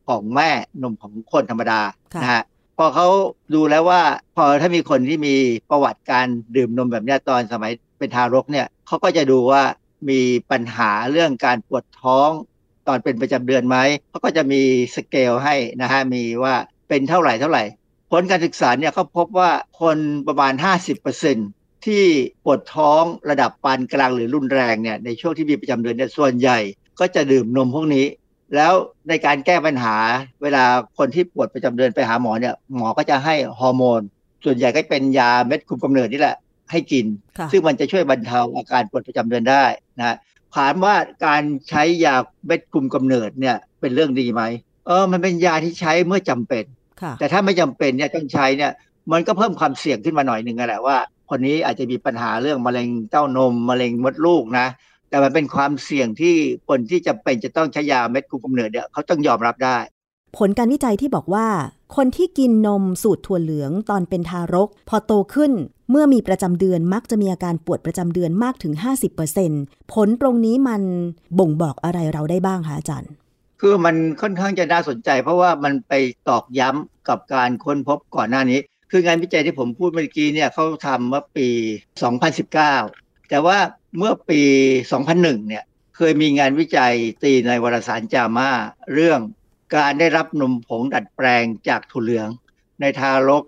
ของแม่นมของคนธรรมดานะฮะพอเขาดูแล้วว่า พอถ้ามีคนที่มีประวัติการดื่มนมแบบนี้ตอนสมัยเป็นทารกเนี่ยเขาก็จะดูว่ามีปัญหาเรื่องการปวดท้องตอนเป็นประจำเดือนไหมเขาก็จะมีสเกลให้นะฮะมีว่าเป็นเท่าไหร่เท่าไหร่ ผลการศึกษาเนี่ยเขาพบว่าคนประมาณ 50%ที่ปวดท้องระดับปานกลางหรือรุนแรงเนี่ยในช่วงที่มีประจำเดือนเนี่ยส่วนใหญ่ก็จะดื่มนมพวกนี้ แล้วในการแก้ปัญหาเวลาคนที่ปวดประจำเดือนไปหาหมอเนี่ยหมอก็จะให้ฮอร์โมน ส่วนใหญ่ก็เป็นยาเม็ดคุมกำเนิดนี่แหละให้กิน ซึ่งมันจะช่วยบรรเทาอาการปวดประจำเดือนได้นะถามว่าการใช้ยาเม็ดคุมกำเนิดเนี่ยเป็นเรื่องดีไหมเออมันเป็นยาที่ใช้เมื่อจำเป็น แต่ถ้าไม่จำเป็นเนี่ยต้องใช้เนี่ยมันก็เพิ่มความเสี่ยงขึ้นมาหน่อยหนึ่งแหละว่า คนนี้อาจจะมีปัญหาเรื่องมะเร็งเต้านมมะเร็งมดลูกนะ แต่มันเป็นความเสี่ยงที่คนที่จะเป็นจะต้องใช้ยาเม็ดคุมกำเนิดเนี่ยเขาต้องยอมรับได้ ผลการวิจัยที่บอกว่า คนที่กินนมสูตรถั่วเหลืองตอนเป็นทารก พอโตขึ้นเมื่อมีประจำเดือนมักจะมีอาการปวดประจำเดือนมากถึง 50%ผลตรงนี้มันบ่งบอกอะไรเราได้บ้างคะอาจารย์ คือมันค่อนข้างจะน่าสนใจ เพราะว่ามันไปตอกย้ำกับการค้นพบก่อนหน้านี้ คืองานวิจัยที่ผมพูดเมื่อกี้เนี่ยเขาทำเมื่อปี 2019 แต่ว่าเมื่อปี 2001 เนี่ยเคยมีงานวิจัยตีในวารสารจามาเรื่องการได้รับนมผงดัดแปลงจากถั่วเหลือง ในทารก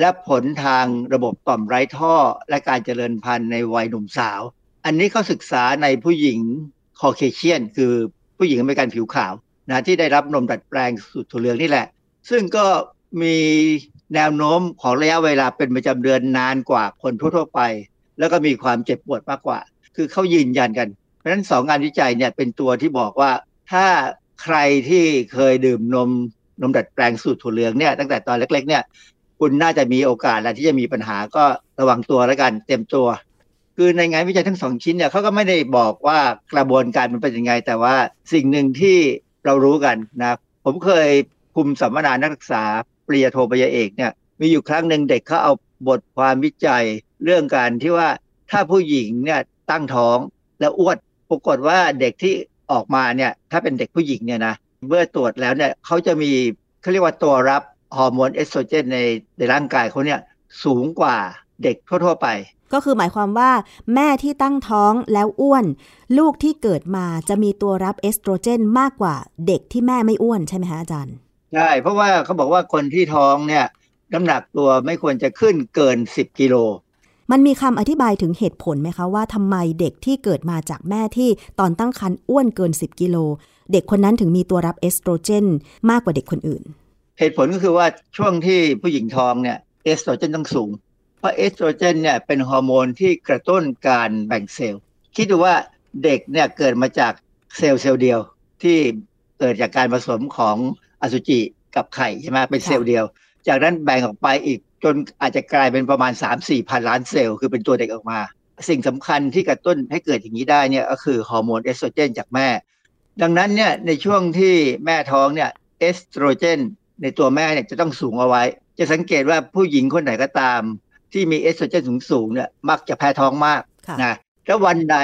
และผลทางระบบต่อมไร้ท่อ และการเจริญพันธุ์ในวัยหนุ่มสาว อันนี้เขาศึกษาในผู้หญิงคอเคเชียน คือผู้หญิงอเมริกันผิวขาว นะที่ได้รับนมดัดแปลงสูตรถั่วเหลืองนี่แหละ ซึ่งก็มีแนวโน้มของระยะเวลาเป็นประจำเดือนนานกว่าคนทั่วๆไป แล้วก็มีความเจ็บปวดมากกว่า คือเขายืนยันกัน เพราะฉะนั้นสองงานวิจัยเนี่ยเป็นตัวที่บอกว่าถ้าใครที่เคยดื่มนมนมดัดแปลงสูตรถั่วเหลืองเนี่ยตั้งแต่ตอนเล็ก ๆ เนี่ย คุณน่าจะมีโอกาสแล้วที่จะมีปัญหาก็ระวังตัวแล้วกันเต็มตัว คือในงานวิจัยทั้งสองชิ้นเนี่ยเขาก็ไม่ได้บอกว่ากระบวนการมันเป็นยังไง แต่ว่าสิ่งหนึ่งที่ เรารู้กันนะ ผมเคยคุมสัมมนานักศึกษาปริญญาโทปริญญาเอกเนี่ย มีอยู่ครั้งหนึ่งเด็กเขาเอาบทความวิจัยเรื่องการที่ว่าถ้าผู้หญิงเนี่ยตั้งท้องแล้วอ้วนปรากฏว่าเด็กที่ออกมาเนี่ยถ้าเป็นเด็กผู้หญิงเนี่ยนะเมื่อตรวจแล้วเนี่ยเขาจะมีเขาเรียกว่าตัวรับฮอร์โมนเอสโตรเจนในในร่างกายเขาเนี่ยสูงกว่าเด็กทั่ว ๆ ไป ก็คือหมายความว่า แม่ที่ตั้งท้องแล้วอ้วน ลูกที่เกิดมาจะมีตัวรับเอสโตรเจนมากกว่าเด็กที่แม่ไม่อ้วนใช่ไหมคะอาจารย์ใช่เพราะว่าเขาบอกว่าคนที่ท้องเนี่ยน้ำหนักตัวไม่ควรจะขึ้นเกิน 10กิโลมันมีคำอธิบายถึงเหตุผลไหมคะว่าทำไมเด็กที่เกิดมาจากแม่ที่ตอนตั้งครรภ์อ้วนเกิน 10 กิโล เด็กคนนั้นถึงมีตัวรับเอสโตรเจน มากกว่าเด็กคนอื่น เหตุผลก็คือว่าช่วงที่ผู้หญิงท้องเนี่ยเอสโตรเจนต้องสูงเพ ราะเอสโตรเจนเนี่ยเป็นฮอร์โมนที่กระตุ้นการแบ่งเซลล์ คิดดูว่าเด็กเนี่ยเกิดมาจากเซลล์เซลล์เดียวที่เกิดจากการผสมของอสุจิกับไข่ใช่ไหมเป็นเซลล์เดียว จากนั้นแบ่งออกไปอีกจนอาจจะกลายเป็นประมาณ 3-4พันล้านเซลล์คือเป็นตัวเด็กออกมา สิ่งสำคัญที่กระตุ้นให้เกิดอย่างนี้ได้เนี่ยก็คือฮอร์โมนเอสโตรเจนจากแม่ ดังนั้นเนี่ยในช่วงที่แม่ท้องเนี่ยเอสโตรเจนในตัวแม่เนี่ยจะต้องสูงเอาไว้ จะสังเกตว่าผู้หญิงคนไหนก็ตาม ที่มีเอสโตรเจนสูงสูงเนี่ยมักจะแพ้ท้องมากนะถ้าวันใด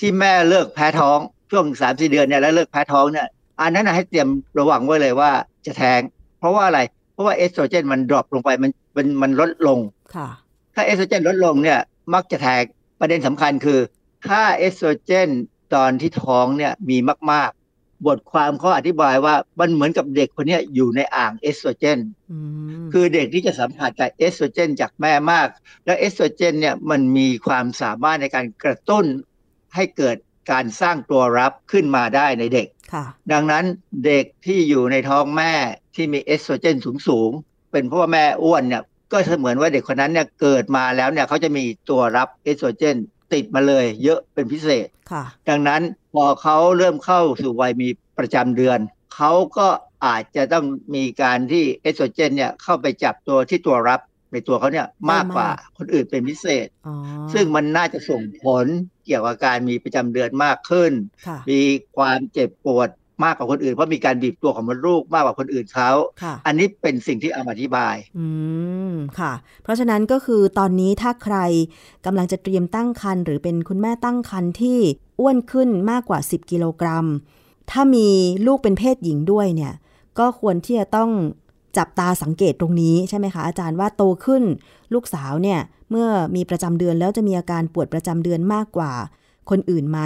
ที่แม่เลิกแพ้ท้องช่วงสามสี่เดือนเนี่ยแล้วเลิกแพ้ท้องเนี่ยอันนั้นให้เตรียมระวังไว้เลยว่าจะแท้ง เพราะว่าอะไร เพราะว่าเอสโตรเจนมัน drop ลงไปมันมันมันลดลงค่ะถ้าเอสโตรเจนลดลงเนี่ยมักจะแท้งประเด็นสำคัญคือ ถ้าเอสโตรเจนตอนที่ท้องเนี่ยมีมากๆ บทความเขาอธิบายว่ามันเหมือนกับเด็กคนนี้อยู่ในอ่างเอสโตรเจนอืมคือเด็กที่จะสัมผัสกับเอสโตรเจนจากแม่มาก และเอสโตรเจนเนี่ยมันมีความสามารถในการกระตุ้นให้เกิดการสร้างตัวรับขึ้นมาได้ในเด็กค่ะดังนั้นเด็กที่อยู่ในท้องแม่ที่มีเอสโตรเจนสูงๆ เป็นเพราะว่าแม่อ้วนเนี่ยก็เสมือนว่าเด็กคนนั้นเนี่ยเกิดมาแล้วเนี่ยเขาจะมีตัวรับเอสโตรเจนติดมาเลยเยอะเป็นพิเศษค่ะดังนั้น พอเขาเริ่มเข้าสู่วัยมีประจำเดือน เขาก็อาจจะต้องมีการที่เอสโตรเจนเนี่ยเข้าไปจับตัวที่ตัวรับในตัวเขาเนี่ยมากกว่าคนอื่นเป็นพิเศษอ๋อซึ่งมันน่าจะส่งผลเกี่ยวกับการมีประจำเดือนมากขึ้นค่ะมีความเจ็บปวด มากกว่าคนอื่นเพราะมีการบีบตัวของมดลูกมากกว่าคนอื่นเขาค่ะอันนี้เป็นสิ่งที่เอามาอธิบาย อืมค่ะ เพราะฉะนั้นก็คือตอนนี้ถ้าใครกำลังจะเตรียมตั้งครรภ์หรือเป็นคุณแม่ตั้งครรภ์ที่อ้วนขึ้นมากกว่า 10 กิโลกรัม ถ้ามีลูกเป็นเพศหญิงด้วยเนี่ย ก็ควรที่จะต้องจับตาสังเกตตรงนี้ใช่ไหมคะอาจารย์ว่าโตขึ้นลูกสาวเนี่ยเมื่อมีประจำเดือนแล้วจะมีอาการปวดประจำเดือนมากกว่าคนอื่นไหม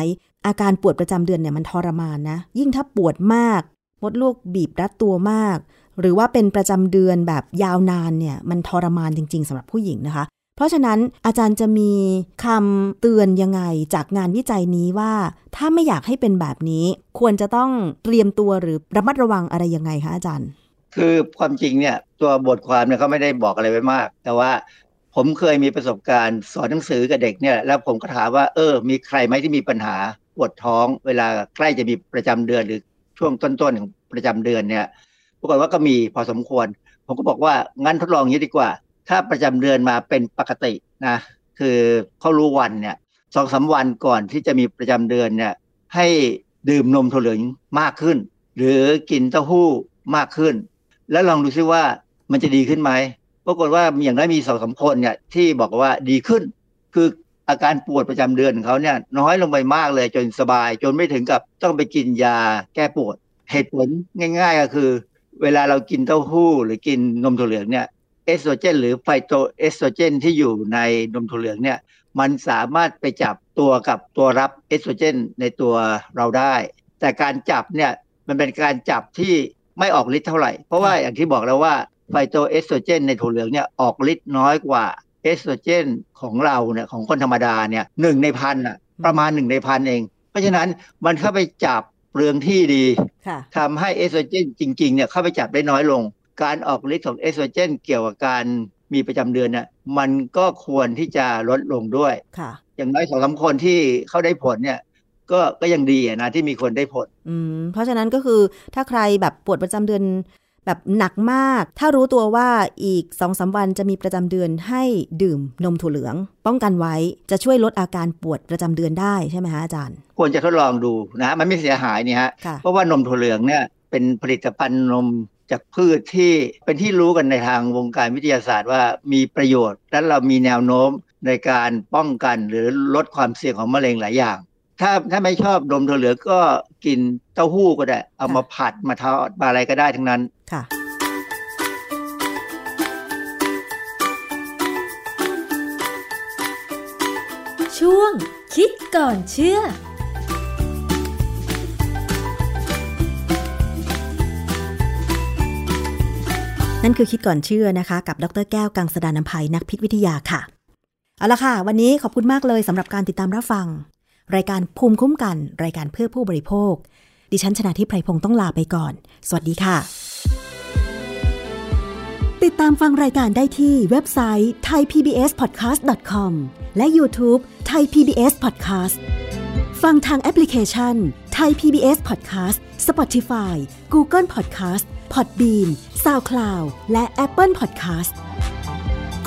อาการปวดประจำเดือนเนี่ยมันทรมานนะ ยิ่งถ้าปวดมาก มดลูกบีบรัดตัวมาก หรือว่าเป็นประจำเดือนแบบยาวนานเนี่ยมันทรมานจริง ๆสำหรับผู้หญิงนะคะ เพราะฉะนั้นอาจารย์จะมีคำเตือนยังไงจากงานวิจัยนี้ว่า ถ้าไม่อยากให้เป็นแบบนี้ ควรจะต้องเตรียมตัวหรือระมัดระวังอะไรยังไงคะอาจารย์ คือความจริงเนี่ยตัวบทความเนี่ยเขาไม่ได้บอกอะไรไว้มาก แต่ว่าผมเคยมีประสบการณ์สอนหนังสือกับเด็กเนี่ยแล้วผมก็ถามว่าเออ มีใครไหมที่มีปัญหา ปวดท้องเวลาใกล้จะมีประจำเดือนหรือช่วงต้นๆของประจำเดือนเนี่ยปรากฏว่าก็มีพอสมควร ผมก็บอกว่างั้นทดลองอย่างนี้ดีกว่า ถ้าประจำเดือนมาเป็นปกตินะคือเขารู้วันเนี่ยสองสาวันก่อนที่จะมีประจำเดือนเนี่ยให้ดื่มนมถั่วเหลืองมากขึ้น หรือกินเต้าหู้มากขึ้น แล้วลองดูซิว่ามันจะดีขึ้นไหมปรากฏว่าอย่างน้อยมีสองสามคนเนี่ยที่บอกว่าดีขึ้น คือ อาการปวดประจำเดือนของเขาเนี่ยน้อยลงไปมากเลยจนสบาย จนไม่ถึงกับต้องไปกินยาแก้ปวด เหตุผลง่าย ๆ ก็คือ เวลาเรากินเต้าหู้หรือกินนมถั่วเหลืองเนี่ยเอสโตรเจน หรือไฟโตเอสโตรเจน ที่อยู่ในนมถั่วเหลืองเนี่ยมันสามารถไปจับตัวกับตัวรับเอสโตรเจน ในตัวเราได้ แต่การจับเนี่ยมันเป็นการจับที่ไม่ออกฤทธิ์เท่าไหร่ เพราะว่าอย่างที่บอกแล้วว่าไฟโตเอสโตรเจน ในถั่วเหลืองเนี่ยออกฤทธิ์น้อยกว่า เอสโตรเจนของเราเนี่ยของคนธรรมดาเนี่ยหนึ่งในพันอะประมาณหนึ่งในพันเอง เพราะฉะนั้นมันเข้าไปจับเปลืองที่ดีค่ะทำให้เอสโตรเจนจริงๆเนี่ยเข้าไปจับได้น้อยลง การออกฤทธิ์ของเอสโตรเจนเกี่ยวกับการมีประจำเดือนเนี่ยมันก็ควรที่จะลดลงด้วยค่ะ อย่างน้อยสองสามคนที่เขาได้ผลเนี่ยก็ก็ยังดีอะนะที่มีคนได้ผล อืมเพราะฉะนั้นก็คือถ้าใครแบบปวดประจำเดือน แบบหนักมาก ถ้ารู้ตัวว่าอีกสองสาวันจะมีประจำเดือนให้ดื่มนมถั่วเหลือง ป้องกันไว้จะช่วยลดอาการปวดประจำเดือนได้ใช่ไหมคะอาจารย์ ควรจะทดลองดูนะมันไม่เสียหายนี่ฮะค่ะเพราะว่านมถั่วเหลืองเนี่ยเป็นผลิตภัณฑ์นมจากพืชที่เป็นที่รู้กันในทางวงการวิทยาศาสตร์ว่ามีประโยชน์ และเรามีแนวโน้มในการป้องกันหรือลดความเสี่ยงของมะเร็งหลายอย่าง ถ้าถ้าไม่ชอบนมถั่วเหลืองก็กินเต้าหู้ก็ได้ เอามาผัดมาทอดมาอะไรก็ได้ทั้งนั้นค่ะ ช่วงคิดก่อนเชื่อนั่นคือคิดก่อนเชื่อนะคะ กับดรแก้วกังสดานนภัยนักพิษวิทยาค่ะ เอาละค่ะ วันนี้ขอบคุณมากเลยสำหรับการติดตามรับฟัง รายการภูมิคุ้มกัน รายการเพื่อผู้บริโภค ดิฉันชนะทิพไพรพงศ์ต้องลาไปก่อน สวัสดีค่ะ ติดตามฟังรายการได้ที่เว็บไซต์ thaipbspodcast.com และ YouTube Thai PBS Podcast ฟังทางแอปพลิเคชัน Thai PBS Podcast Spotify Google Podcast Podbean SoundCloud และ Apple Podcast